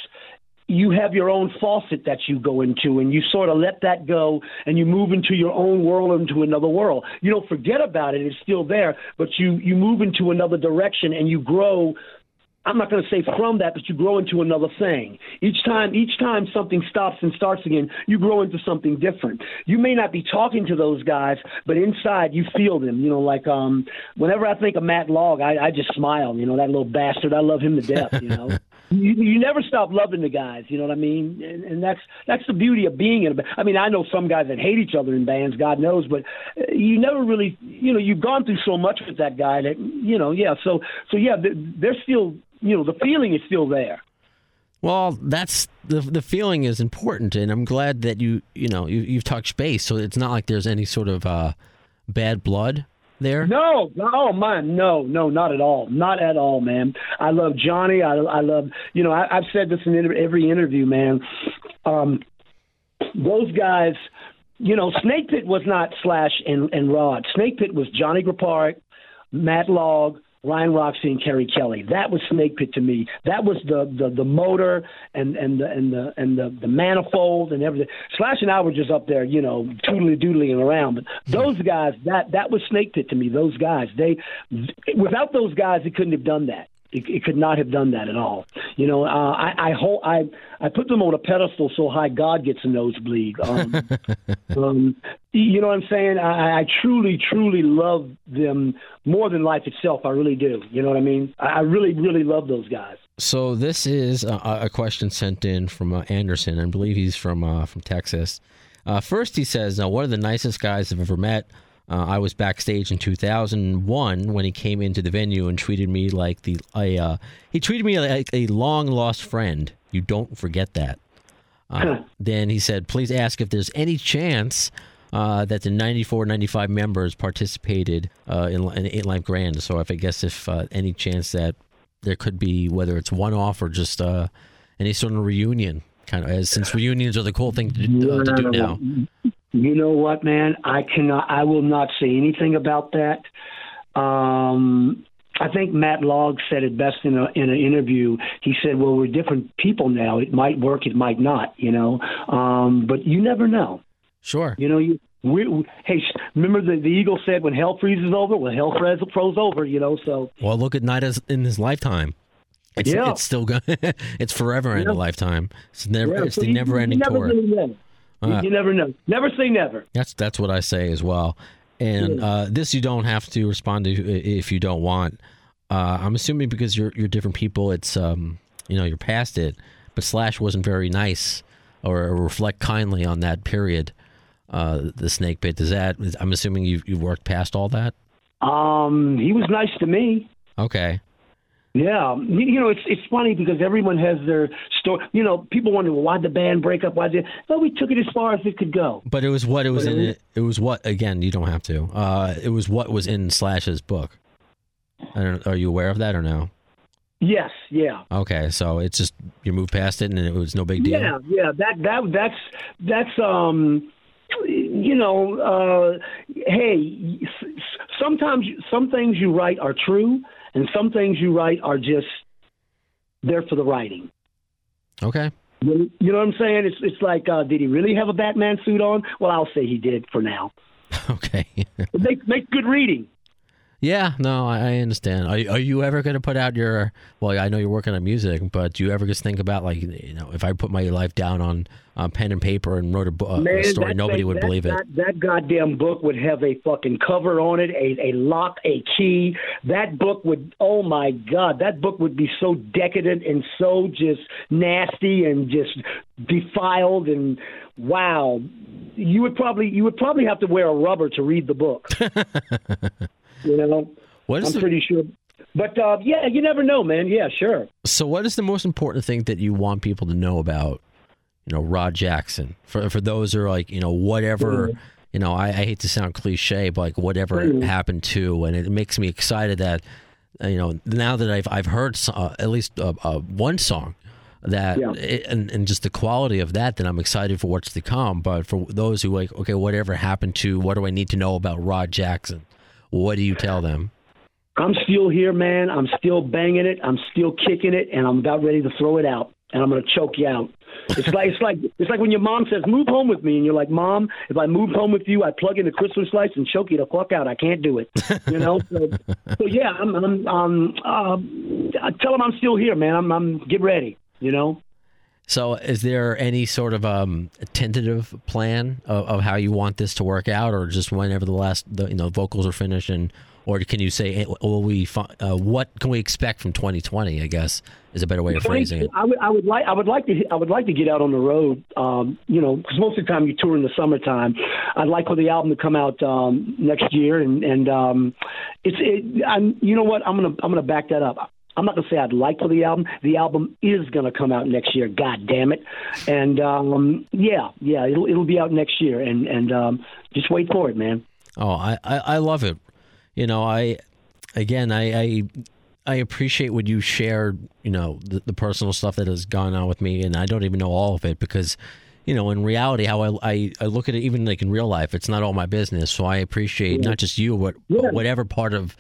you have your own faucet that you go into, and you sort of let that go, and you move into your own world, into another world. You don't forget about it; it's still there, but you you move into another direction, and you grow I'm not going to say from that, but you grow into another thing. Each time, each time something stops and starts again, you grow into something different. You may not be talking to those guys, but inside you feel them. You know, like um, whenever I think of Matt Laug, I, I just smile. You know, that little bastard. I love him to death. You know. You, you never stop loving the guys, you know what I mean, and, and that's that's the beauty of being in a band. I mean, I know some guys that hate each other in bands, God knows, but uh, you never really, you know, you've gone through so much with that guy that, you know, yeah. So, so yeah, th- they're still, you know, the feeling is still there. Well, that's the the feeling is important, and I'm glad that you you know you, you've touched base, so it's not like there's any sort of uh, bad blood there. No, no, oh man, no, no, not at all, not at all, man. I love Johnny. I, I love, you know, I, I've said this in inter- every interview, man. Um, those guys, you know, Snake Pit was not Slash and, and Rod. Snake Pit was Johnny Griparic, Matt Laug, Ryan Roxie, and Keri Kelli. That was Snake Pit to me. That was the the, the motor and and the and the and the, the manifold and everything. Slash and I were just up there, you know, tootly doodling around. But hmm. those guys, that that was Snake Pit to me. Those guys, they without those guys, they couldn't have done that. It, it could not have done that at all. You know, uh, I I, hold, I I put them on a pedestal so high God gets a nosebleed. Um, um, you know what I'm saying? I, I truly, truly love them more than life itself. I really do. You know what I mean? I, I really, really love those guys. So this is a, a question sent in from uh, Anderson. I believe he's from uh, from Texas. Uh, first, he says, "Now, "One of the nicest guys I've ever met. Uh, I was backstage in 2001 when he came into the venue and treated me like the a, uh, he treated me like a long lost friend. You don't forget that." Uh, then he said, "Please ask if there's any chance uh, that the 94, 95 members participated uh, in, in Ain't Life Grand. So if I guess if uh, any chance that there could be, whether it's one off or just uh, any sort of reunion, kind of, as since reunions are the cool thing to, uh, to do now. You know what, man? I cannot. I will not say anything about that. Um, I think Matt Laug said it best in a in an interview. He said, "Well, we're different people now. It might work, it might not. You know, um, but you never know. Sure. You know, you we, we, hey, remember the the Eagle said, "When hell freezes over, when hell froze, froze over." You know, so Well, look at Night as in his lifetime. It's, Yeah. it's still going. it's forever in a lifetime. It's never. yeah, it's so the never-ending never tour. You- Uh. you never know. Never say never. That's that's what I say as well. And uh, this you don't have to respond to if you don't want. Uh, I'm assuming because you're you're different people. It's um you know you're past it. But Slash wasn't very nice or reflect kindly on that period. Uh, the snake bit. Does that? I'm assuming you you worked past all that. Um, he was nice to me. Okay. Yeah, you know it's it's funny because everyone has their story. You know, people wonder well, why'd the band break up? Why did? Well, we took it as far as it could go. But it was what it was in Whatever. it. It was what again? You don't have to. Uh, it was what was in Slash's book. I don't. Are you aware of that or no? Yes, yeah, Okay, so it's just you moved past it and it was no big deal. yeah, yeah. That that that's that's um, you know, uh, hey, sometimes some things you write are true, and some things you write are just there for the writing. Okay. You know what I'm saying? It's it's like, uh, did he really have a Batman suit on? Well, I'll say he did for now. Okay. make makes good reading. Yeah. No, I, I understand. Are, are you ever going to put out your? Well, I know you're working on music, but do you ever just think about like you know, if I put my life down on uh, pen and paper and wrote a, bo- a story, that nobody would that, believe it. That, that goddamn book would have a fucking cover on it, a, a lock, a key. That book would, oh my God, that book would be so decadent and so just nasty and just defiled and wow. You would probably, you would probably have to wear a rubber to read the book. you know, What is I'm the, pretty sure. But uh, yeah, you never know, man. Yeah, sure. so? What is the most important thing that you want people to know about? You know, Rod Jackson. For for those who are like you know whatever. Mm-hmm. You know, I, I hate to sound cliche, but like whatever Mhm. happened to, and it makes me excited that uh, you know now that I've I've heard uh, at least uh, uh, one song that Yeah. it, and and just the quality of that, then I'm excited for what's to come. But for those who like, okay, whatever happened to, what do I need to know about Rod Jackson? What do you tell them? I'm still here, man. I'm still banging it. I'm still kicking it, and I'm about ready to throw it out. And I'm going to choke you out. It's like it's like it's like when your mom says, "Move home with me," and you're like, "Mom, if I moved home with you, I'd plug in the Christmas lights and choke you the fuck out. I can't do it." You know. So, so yeah, I'm. I'm. Um, uh, I tell them I'm still here, man. I'm. I'm. Get ready. You know. So, is there any sort of um, tentative plan of, of how you want this to work out, or just whenever the last the you know vocals are finished, and or can you say, will we? Uh, what can we expect from 2020? I guess is a better way of phrasing it. I would, I would like, I would like to, I would like to get out on the road. Um, you know, because most of the time you tour in the summertime. I'd like for the album to come out um, next year, and and um, it's, it, I'm, you know what? I'm gonna, I'm gonna back that up. I'm not gonna say I'd like for the album. The album is gonna come out next year. God damn it! And um, yeah, yeah, it'll, it'll be out next year, and and um, just wait for it, man. Oh, I, I, I love it. You know, I again, I, I I appreciate when you share, you know, the, the personal stuff that has gone on with me, and I don't even know all of it because, you know, in reality, how I, I, I look at it, even like in real life, it's not all my business. So I appreciate not just you, but Yeah. whatever part of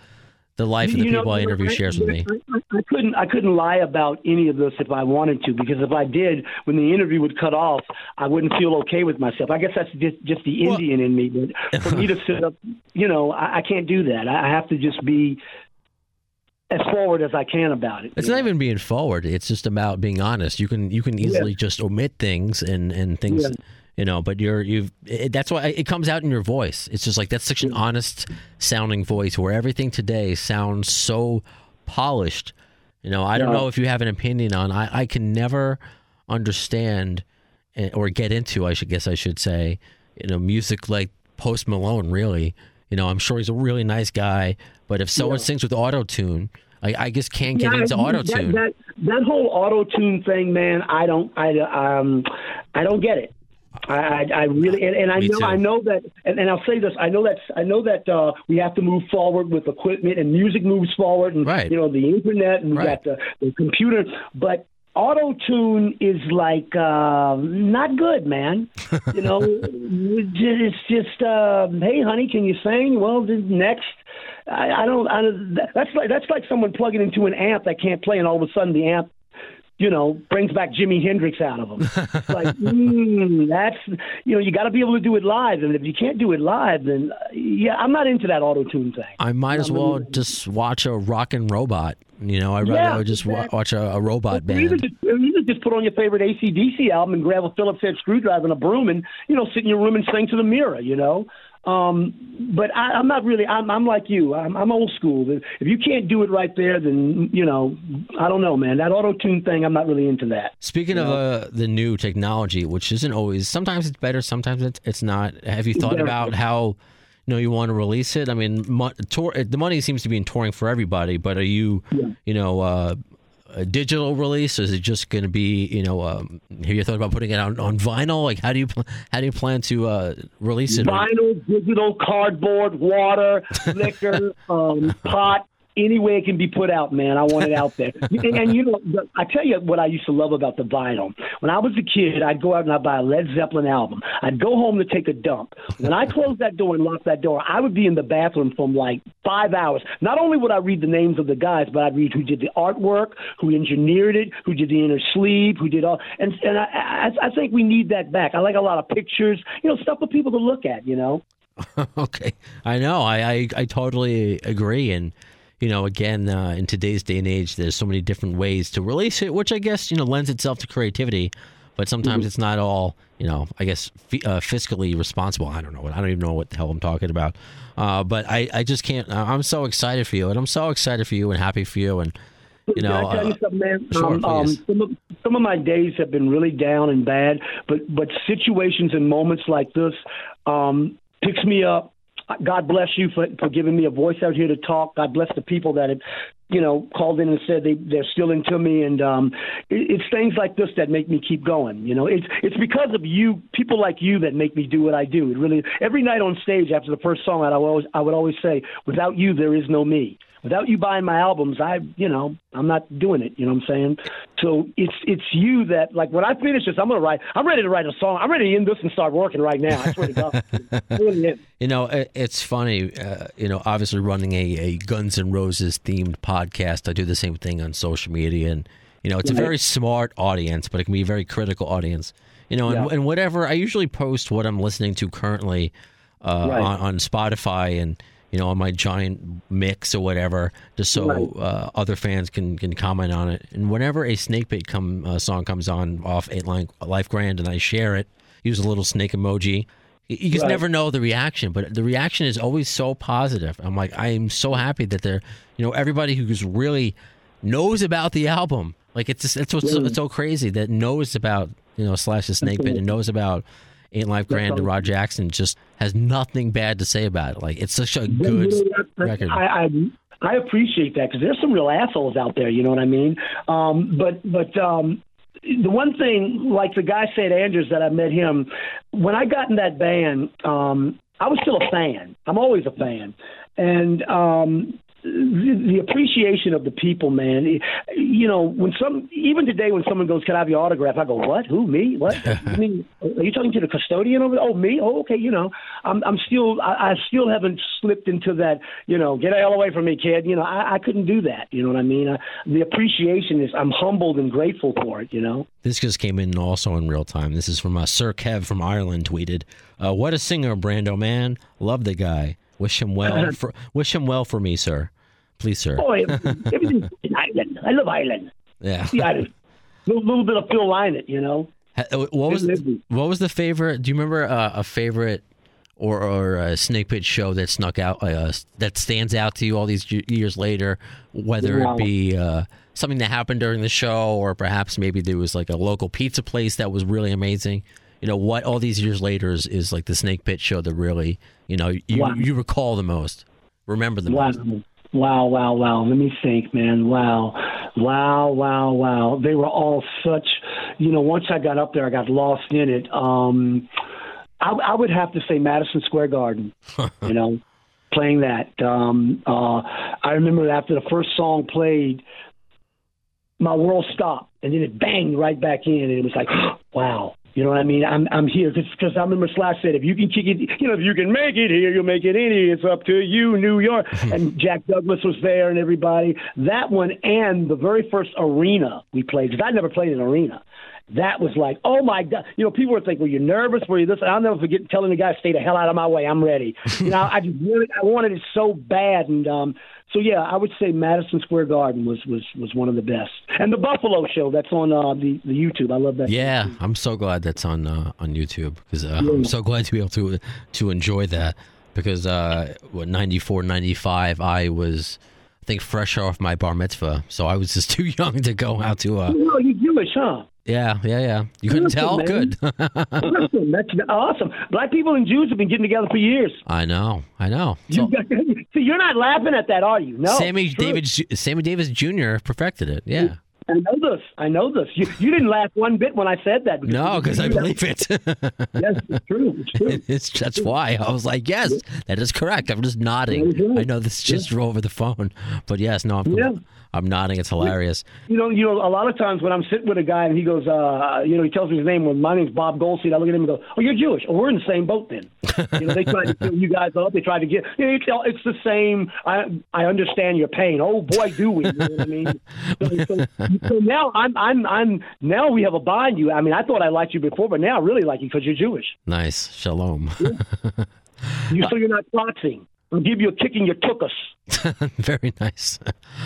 the life of the You know, people I interview shares with me. I, couldn't I couldn't lie about any of this if I wanted to because if I did, when the interview would cut off, I wouldn't feel okay with myself. I guess that's just just the Well- Indian in me. But for me to sit up, you know, I, I can't do that. I have to just be as forward as I can about it. It's not even being forward. It's just about being honest. You can you can easily just omit things and and things, Yeah. You know. But you're you've it, that's why it comes out in your voice. It's just like that's such an honest sounding voice where everything today sounds so polished. You know, I don't Yeah. know if you have an opinion on. I I can never understand eh, or get into. I should guess I should say, you know, music like Post Malone. Really, you know, I'm sure he's a really nice guy, but if someone sings with auto tune. I, I just can't get Yeah, into auto tune. That, that that whole auto tune thing, man. I don't I um I don't get it. I, I, I really, and, and I Me know, too. I know that, and, and I'll say this: I know that, I know that uh, we have to move forward with equipment, and music moves forward, and Right. you know the internet, and we got the, the computer, but. Auto tune is like uh, not good, man. You know, it's just uh, hey, honey, can you sing? Well, next. I, I don't. I, don't- that's like that's like someone plugging into an amp that can't play, and all of a sudden the amp you know, brings back Jimi Hendrix out of them. It's like, mm, that's, you know, you got to be able to do it live. And if you can't do it live, then, uh, yeah, I'm not into that auto tune thing. I might as well really- just watch a rockin' robot. You know, I'd rather Yeah, just exactly. watch a, a robot even band. just, or just put on your favorite ACDC album and grab a Phillips head screwdriver and a broom and, you know, sit in your room and sing to the mirror, you know? Um, but I, I'm not really. I'm, I'm like you. I'm, I'm old school. If you can't do it right there, then you know, I don't know, man. That auto tune thing, I'm not really into that. Speaking of uh, the new technology, which isn't always, sometimes it's better, sometimes it's, it's not. Have you thought about how you know you want to release it? I mean, mo- tour, the money seems to be in touring for everybody, but are you, you know, uh, a digital release? Is it just going to be, you know, um, have you thought about putting it out on vinyl? Like, how do you how do you plan to uh, release it? Vinyl, digital, cardboard, water, liquor, um, pot, any way it can be put out, man. I want it out there. and, and you know, I tell you what I used to love about the vinyl. When I was a kid, I'd go out and I'd buy a Led Zeppelin album. I'd go home to take a dump. When I closed that door and locked that door, I would be in the bathroom from like five hours. Not only would I read the names of the guys, but I'd read who did the artwork, who engineered it, who did the inner sleeve, who did all. And and I, I, I think we need that back. I like a lot of pictures, you know, stuff for people to look at. You know. okay, I know. I, I I totally agree, and you know, again, uh, in today's day and age, there's so many different ways to release it, which I guess you know lends itself to creativity. But sometimes Mm-hmm. it's not all, you know, I guess fi- uh, fiscally responsible. I don't know what I don't even know what the hell I'm talking about. Uh, but I, I just can't. I'm so excited for you, and I'm so excited for you, and happy for you, and you know. Can I tell you uh, something, man? sure, um, um, some, of, some of my days have been really down and bad, but but situations and moments like this um, picks me up. God bless you for, for giving me a voice out here to talk. God bless the people that have, you know, called in and said they they're still into me, and um, it, it's things like this that make me keep going. You know, it's it's because of you, people like you, that make me do what I do. It really every night on stage after the first song, I always I would always say, without you, there is no me. Without you buying my albums, I, you know, I'm not doing it. You know what I'm saying? So it's it's you that like when I finish this, I'm gonna write. I'm ready to write a song. I'm ready to end this and start working right now. I swear to God. Really. You know, it's funny. Uh, you know, obviously running a, a Guns N' Roses themed podcast, I do the same thing on social media, and you know, it's a very smart audience, but it can be a very critical audience. You know, and, Yeah. and whatever I usually post what I'm listening to currently uh, Right. on, on Spotify and you know on my giant mix or whatever, just so Right. uh, other fans can can comment on it. And whenever a Snake Pit come uh, song comes on off Eight Line Life Grand, and I share it, use a little snake emoji. You just Right. never know the reaction, but the reaction is always so positive. I'm like, I am so happy that they're, you know, everybody who's really knows about the album. Like it's just, it's what's so, it's so crazy that knows about you know Slash the Snake and knows about Ain't Life Grand and Rod Jackson just has nothing bad to say about it. Like it's such a good You know, that- record. I, I I appreciate that because there's some real assholes out there. You know what I mean? Um, but but um, the one thing, like the guy said, Andrews, that I met him when I got in that band. Um, I was still a fan. I'm always a fan, and um, the, the appreciation of the people, man. You know, when some even today when someone goes, "Can I have your autograph?" I go, "What? Who? Me? What? I mean, are you talking to the custodian over there? Oh, me? Oh, okay. You know, I'm I'm still I, I still haven't slipped into that. You know, get the hell away from me, kid. You know, I, I couldn't do that. You know what I mean? I, the appreciation is I'm humbled and grateful for it. You know. This just came in also in real time. This is from uh, Sir Kev from Ireland. Tweeted, uh, "What a singer, Brando man. Love the guy. Wish him well. For, wish him well for me, sir. Please, sir. Oh, everything's in Ireland. I love Ireland. Yeah. The Irish. little, little bit of Phil Lynott, you know. Uh, What was It lived. what was the favorite? Do you remember uh, a favorite or or a snake pit show that snuck out uh, that stands out to you all these years later? Whether it be uh, something that happened during the show, or perhaps maybe there was like a local pizza place that was really amazing. You know what? All these years later is, is like the snake pit show that really you know you Wow. you recall the most, remember the Wow. most. Wow, wow, wow. Let me think, man. Wow. Wow, wow, wow. They were all such you know, once I got up there, I got lost in it. Um, I, I would have to say Madison Square Garden. you know, playing that. Um, uh, I remember after the first song played, my world stopped, and then it banged right back in, and it was like, wow. You know what I mean? I'm I'm here because I remember Slash said, if you can kick it, you know, if you can make it here, you'll make it any. It's up to you, New York. and Jack Douglas was there and everybody. That one and the very first arena we played because I never played an arena. That was like, oh my god! You know, people were thinking, were you nervous? Were you this? I'll never forget telling the guy, stay the hell out of my way. I'm ready. you know, I just wanted, I wanted it so bad, and um, so yeah, I would say Madison Square Garden was was was one of the best, and the Buffalo Show that's on uh, the the YouTube. I love that. Yeah, I'm so glad that's on uh, on YouTube because uh, I'm so glad to be able to to enjoy that because uh, what 94, 95, I was I think fresh off my bar mitzvah, so I was just too young to go out to. Uh, Oh, you Jewish, huh? yeah, yeah, yeah. You couldn't Awesome, tell? man. Good. Awesome. That's awesome. Black people and Jews have been getting together for years. I know, I know. So, see, you're not laughing at that, are you? No. Sammy David, Sammy Davis Jr. perfected it. Yeah. I know this. I know this. You, you didn't laugh one bit when I said that. No, because I believe it. Yes, it's true. It's true. it's, that's why I was like, yes, that is correct. I'm just nodding. That is right. I know this just over the phone, but yes, no, I'm, Yeah. I'm nodding. It's hilarious. You know, you know, a lot of times when I'm sitting with a guy and he goes, uh, you know, he tells me his name. Well, my name's Bob Goldstein. I look at him and go, "Oh, you're Jewish. Oh, we're in the same boat then." you know, they try to fill you guys up. They try to get. You know, it's, it's the same. I I understand your pain. Oh boy, do we? You know what I mean? So, so, so now I'm I'm I'm now we have a bond. You. I mean, I thought I liked you before, but now I really like you because you're Jewish. Nice. Shalom. You so you're not boxing. I'll give you a kick in your tuchus, Very nice.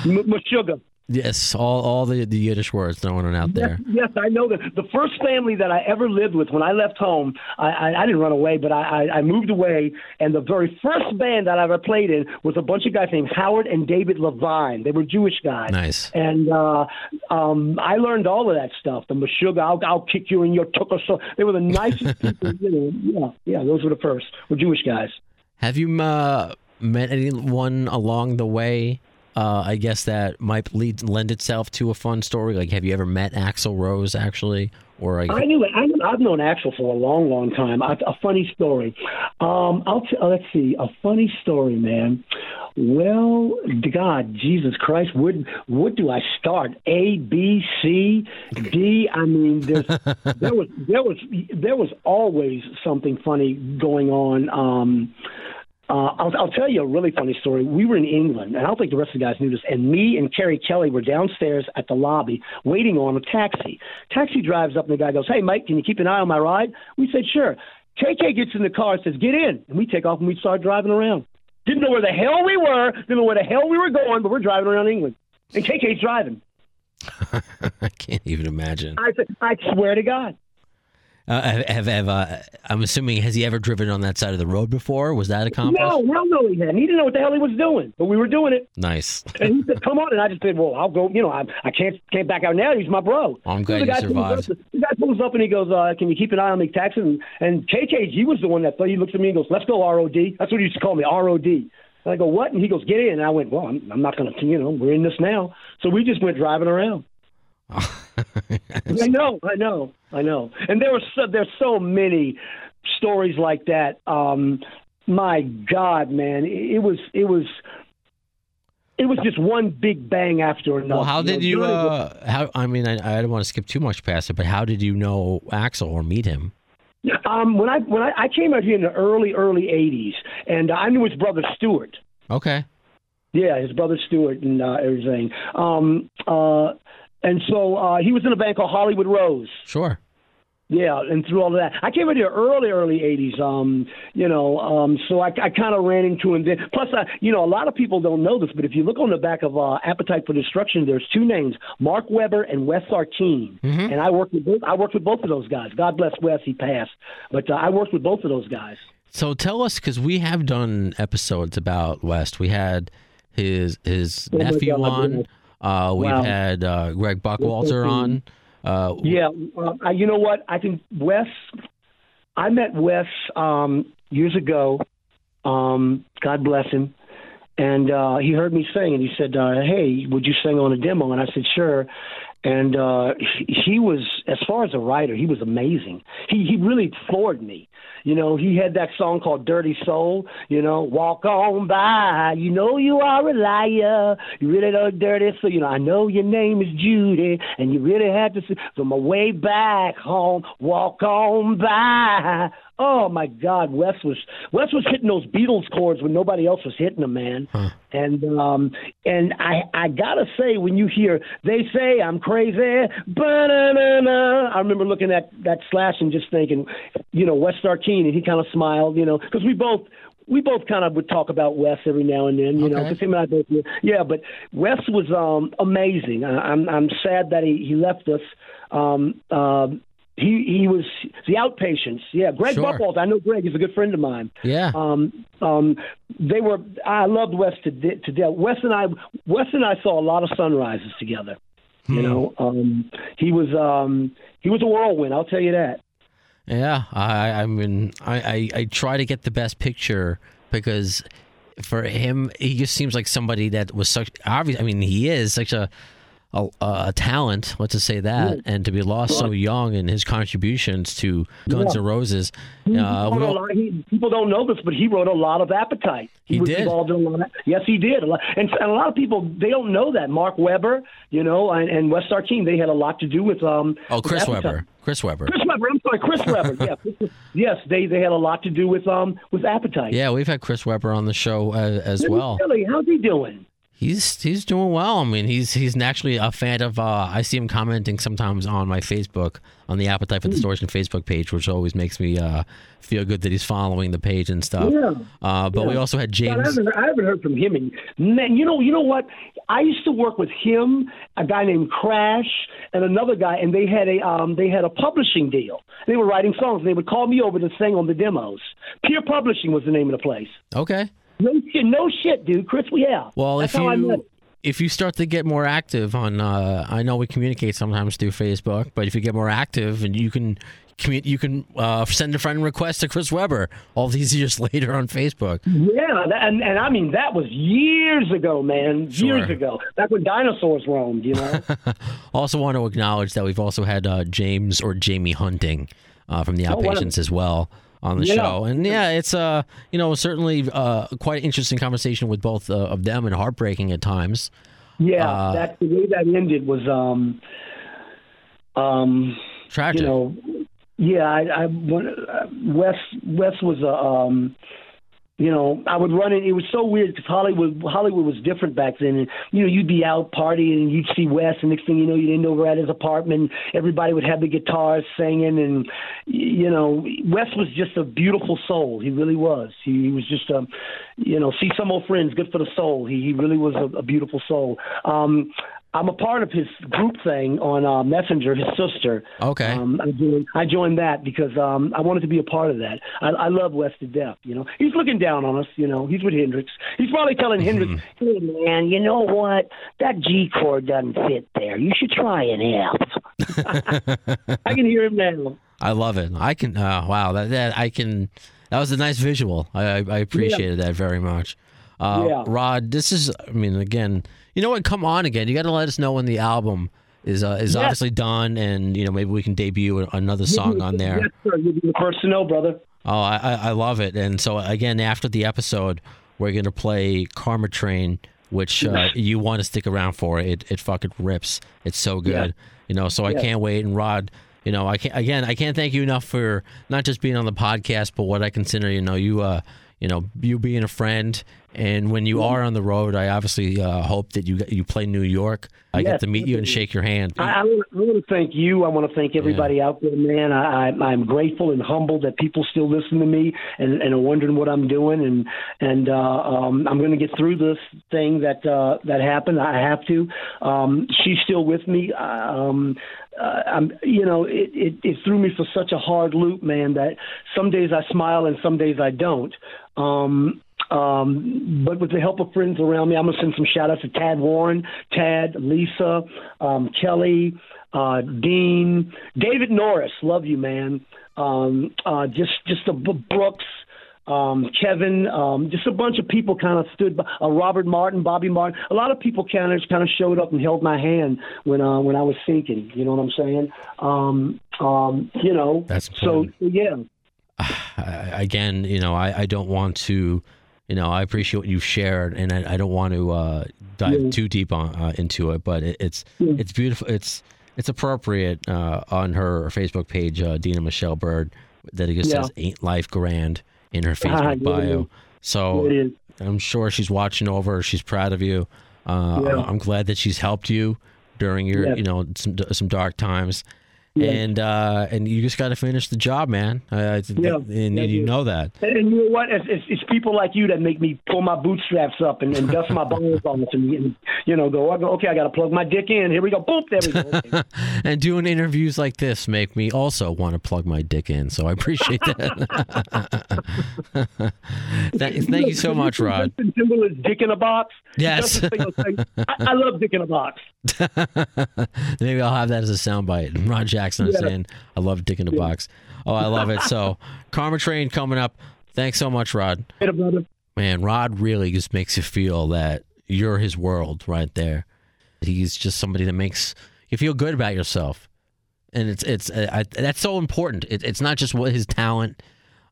m- sugar. Yes, all all the, the Yiddish words thrown it out there. Yes, I know that. The first family that I ever lived with, when I left home, I, I, I didn't run away, but I, I, I moved away. And the very first band that I ever played in was a bunch of guys named Howard and David Levine. They were Jewish guys. Nice. And uh, um, I learned all of that stuff. The Meshuggah, I'll, I'll kick you in your tuchus. So they were the nicest people. You know, yeah, yeah, those were the first. Were Jewish guys. Have you uh, met anyone along the way? Uh, I guess that might lead lend itself to a fun story. Like, have you ever met Axl Rose actually, or like, I knew it. I, I've known Axl for a long, long time. I, a funny story. Um, I'll t- let's see. A funny story, man. Well, God, Jesus Christ, what what do I start? A, B, C, D. I mean, there was there was there was always something funny going on. Um, uh, I'll, I'll tell you a really funny story. We were in England, and I don't think the rest of the guys knew this. And me and Keri Kelli were downstairs at the lobby waiting on a taxi. Taxi drives up, and the guy goes, "Hey, Mike, can you keep an eye on my ride?" We said, "Sure." KK gets in the car and says, "Get in," and we take off and we start driving around. Didn't know where the hell we were, didn't know where the hell we were going, but we're driving around England, and KK's driving. I can't even imagine. I said, "I swear to God." Uh, have, have, have uh, I'm assuming has he ever driven on that side of the road before? Was that accomplished? No, no, no, he hadn't. He didn't know what the hell he was doing, but we were doing it. Nice. And he said, "Come on," and I just said, "Well, I'll go." You know, I I can't can't back out now. He's my bro. I'm So glad the you survived. Up, the guy pulls up and he goes, uh, "Can you keep an eye on the taxi?" And, and KKG was the one that he looks at me and goes, "Let's go ROD." That's what he used to call me, ROD. And I go, "What?" And he goes, "Get in." And I went, "Well, I'm, I'm not going to, you know, we're in this now." So we just went driving around. I know, I know, I know. And there were so, there's so many stories like that. Um, my God, man, it, was it was it was just one big bang after another. Well, how did you? Was- Uh, how? I mean, I, I don't want to skip too much past it, but how did you know Axl or meet him? Um, when I when I, I came out here in the early early '80s, and I knew his brother Stuart. Okay. Yeah, his brother Stuart and uh, everything. Um, uh, and so uh, he was in a band called Hollywood Rose. Sure. Yeah, and through all of that, I came out here early, early '80s. Um, you know, um, so I, I kind of ran into him. Then. Plus, I, you know, a lot of people don't know this, but if you look on the back of uh, Appetite for Destruction, there's two names: Mark Weber and Wes Arkeen. And I worked with both. I worked with both of those guys. God bless Wes; he passed, but uh, I worked with both of those guys. So tell us, because we have done episodes about West. We had his his Oh nephew God, on. Uh, we've Wow. had uh, Greg Buchwalter on. Uh, Yeah, uh, I- you know what? I think Wes. I met Wes um, years ago. Um, God bless him. And uh, he heard me sing, and he said, uh, "Hey, would you sing on a demo?" And I said, "Sure." And uh, he, was, as far as a writer, he was amazing. He he really floored me. You know, he had that song called Dirty Soul, you know, walk on by. You know you are a liar. You really know dirty so you know, I know your name is Judy and you really have to see from my way back home, walk on by. Oh my God, Wes was Wes was hitting those Beatles chords when nobody else was hitting them, man. And um and I I gotta say when you hear they say I'm crazy, I remember looking at that slash and just thinking, you know, Wes Arkeen, and he kind of smiled, you know, because we both we both kind of would talk about Wes every now and then, you know, Okay. because him and I both, yeah. But Wes was um, amazing. I, I'm I'm sad that he he left us. Um, um he he was the outpatients. Yeah, Greg Sure. Buchwald. I know Greg. He's a good friend of mine. Yeah. Um, um, they were. I loved Wes to de- to death. Wes and I, Wes and I saw a lot of sunrises together. You know, um, he was um, he was a whirlwind. I'll tell you that. Yeah, I, I mean, I, I, I try to get the best picture because for him, he just seems like somebody that was such obvious. I mean, he is such a a, a talent. Let's just say that, and to be lost so young in his contributions to Guns Yeah. N' Roses. He Uh, we all- he- people don't know this, but he wrote a lot of Appetite. He was did? involved in a lot. Of, yes, he did. A lot, and, and a lot of people they don't know that. Mark Weber, you know, and, and Wes they had a lot to do with. Um, oh, Chris Appetite. Weber. Chris Weber. Chris Weber. I'm sorry, Chris Weber. Yeah, yes, they they had a lot to do with um with Appetite. Yeah, we've had Chris Weber on the show uh, as well. Really? How's he doing? He's he's doing well. I mean, he's he's naturally a fan of. Uh, I see him commenting sometimes on my Facebook on the Appetite for Hmm. Distortion Facebook page, which always makes me uh, feel good that he's following the page and stuff. Yeah. Uh, but we also had God, I, James. haven't, I haven't heard from him. And man, you know, you know what? I used to work with him, a guy named Crash, and another guy, and they had a um, they had a publishing deal. They were writing songs. They would call me over to sing on the demos. Peer Publishing was the name of the place. Okay. No shit, no shit, dude. Chris, we yeah. Well, That's if how I met you if you start to get more active on, uh, I know we communicate sometimes through Facebook, but if you get more active and you can. You can uh, send a friend request to Chris Weber all these years later on Facebook. Yeah, that, and and I mean that was years ago, man. Years ago, back when dinosaurs roamed. You know. Also, want to acknowledge that we've also had uh, James or Jamie Hunting uh, from the Oh. Outpatients as well on the Yeah. show, and yeah, it's uh, you know certainly uh, quite interesting conversation with both uh, of them and heartbreaking at times. Yeah, Uh, that the way that ended was um um Tragic. you know yeah I, I when, uh, Wes Wes was a um you know I would run in it was so weird because Hollywood Hollywood was different back then. And you know you'd be out partying and you'd see Wes and next thing you know you'd end over at his apartment. Everybody would have the guitars singing and you know Wes was just a beautiful soul. He really was. He, he was just a you know see some old friends good for the soul. He, he really was a, a beautiful soul. Um I'm a part of his group thing on uh, Messenger. His sister. Okay. Um, I joined. I joined that because um, I wanted to be a part of that. I, I love Wes to death. You know, he's looking down on us. You know, he's with Hendrix. He's probably telling Hendrix, "Hey man, you know what? That G chord doesn't fit there. You should try an F." I can hear him now. I love it. I can. Uh, wow, that, that I can. That was a nice visual. I I, I appreciated that very much. Uh, Yeah. Rod, this is. I mean, again, you know what? Come on, again. You got to let us know when the album is uh, is Yeah. obviously done, and you know maybe we can debut another song on there. Yes, sir. You'll be the first to know, brother. Oh, I, I I love it. And so again, after the episode, we're gonna play Karma Train, which uh, you want to stick around for. It it fucking rips. It's so good. You know, so I can't wait. And Rod, you know, I can't again. I can't thank you enough for not just being on the podcast, but what I consider, you know, you uh, you know, you being a friend. And when you are on the road, I obviously uh, hope that you you play New York. I get to meet you and shake your hand. I, I, want, to thank you. I want to thank everybody out there, man. I, I, I'm grateful and humbled that people still listen to me and, and are wondering what I'm doing. And and uh, um, I'm going to get through this thing that uh, that happened. I have to. Um, she's still with me. Um, uh, I'm, you know, it, it, it threw me for such a hard loop, man. That some days I smile and some days I don't. Um, um, but with the help of friends around me, I'm gonna send some shout outs to Tad Warren, Tad, Lisa, um, Kelly, uh, Dean, David Norris. Love you, man. Um, uh, just just the B- Brooks. um, Kevin, um, just a bunch of people kind of stood by. Uh, Robert Martin, Bobby Martin. A lot of people kind of kind of showed up and held my hand when uh, when I was sinking. You know what I'm saying? Um, um, you know. That's so yeah. Again, you know, I, I don't want to, you know, I appreciate what you've shared, and I, I don't want to uh, dive Yeah. too deep on, uh, into it, but it, it's Yeah. it's beautiful. It's it's appropriate uh, on her Facebook page, uh, Dina Michelle Bird, that it just Yeah. says "Ain't Life Grand" in her Facebook bio. So I'm sure she's watching over. She's proud of you. Uh. I'm glad that she's helped you during your, you know, some some dark times. Yeah. And uh, and you just got to finish the job, man. Uh, Yeah. and Yeah, you know that. And, and you know what? It's, it's, it's people like you that make me pull my bootstraps up and, and dust my balls off and, and you know go, okay, I got to plug my dick in. Here we go. Boom. There we go. And doing interviews like this make me also want to plug my dick in. So I appreciate that. Th- thank you so much, Rod. Justin Timberlake's Dick in a Box. Yes. I, I love Dick in a Box. Maybe I'll have that as a soundbite. Rod Jackson is Yeah. saying, "I love dick in a box." Oh, I love it. So, Karma Train coming up. Thanks so much, Rod. Later. Man, Rod really just makes you feel that you're his world right there. He's just somebody that makes you feel good about yourself, and it's it's uh, I, that's so important. It, it's not just what his talent,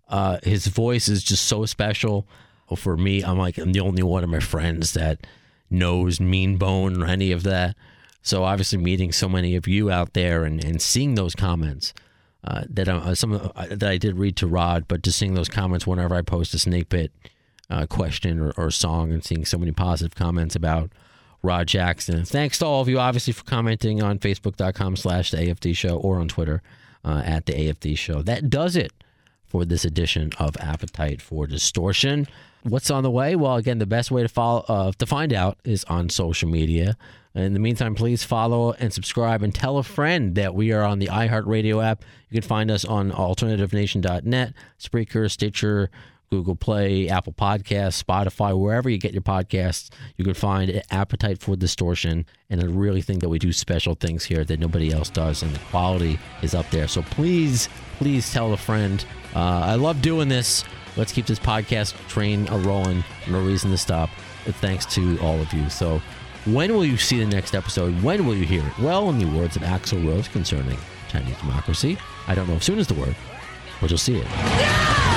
uh, his voice is just so special. For me, I'm like I'm the only one of my friends that knows Mean Bone or any of that. So obviously, meeting so many of you out there and, and seeing those comments uh, that I, uh, some uh, that I did read to Rod, but just seeing those comments whenever I post a snake pit uh, question or, or song and seeing so many positive comments about Rod Jackson. Thanks to all of you, obviously, for commenting on Facebook.com slash the AFD show or on Twitter uh, at the AFD show. That does it for this edition of Appetite for Distortion. What's on the way? Well, again, the best way to follow uh, to find out is on social media. In the meantime, please follow and subscribe and tell a friend that we are on the iHeartRadio app. You can find us on alternativenation.net, Spreaker, Stitcher, Google Play, Apple Podcasts, Spotify, wherever you get your podcasts, you can find Appetite for Distortion. And I really think that we do special things here that nobody else does, and the quality is up there. So please, please tell a friend. Uh, I love doing this. Let's keep this podcast train a rolling. No reason to stop. Thanks to all of you. So, when will you see the next episode? When will you hear it? Well, in the words of Axl Rose concerning Chinese democracy, I don't know if soon is the word, but you'll see it. Thanks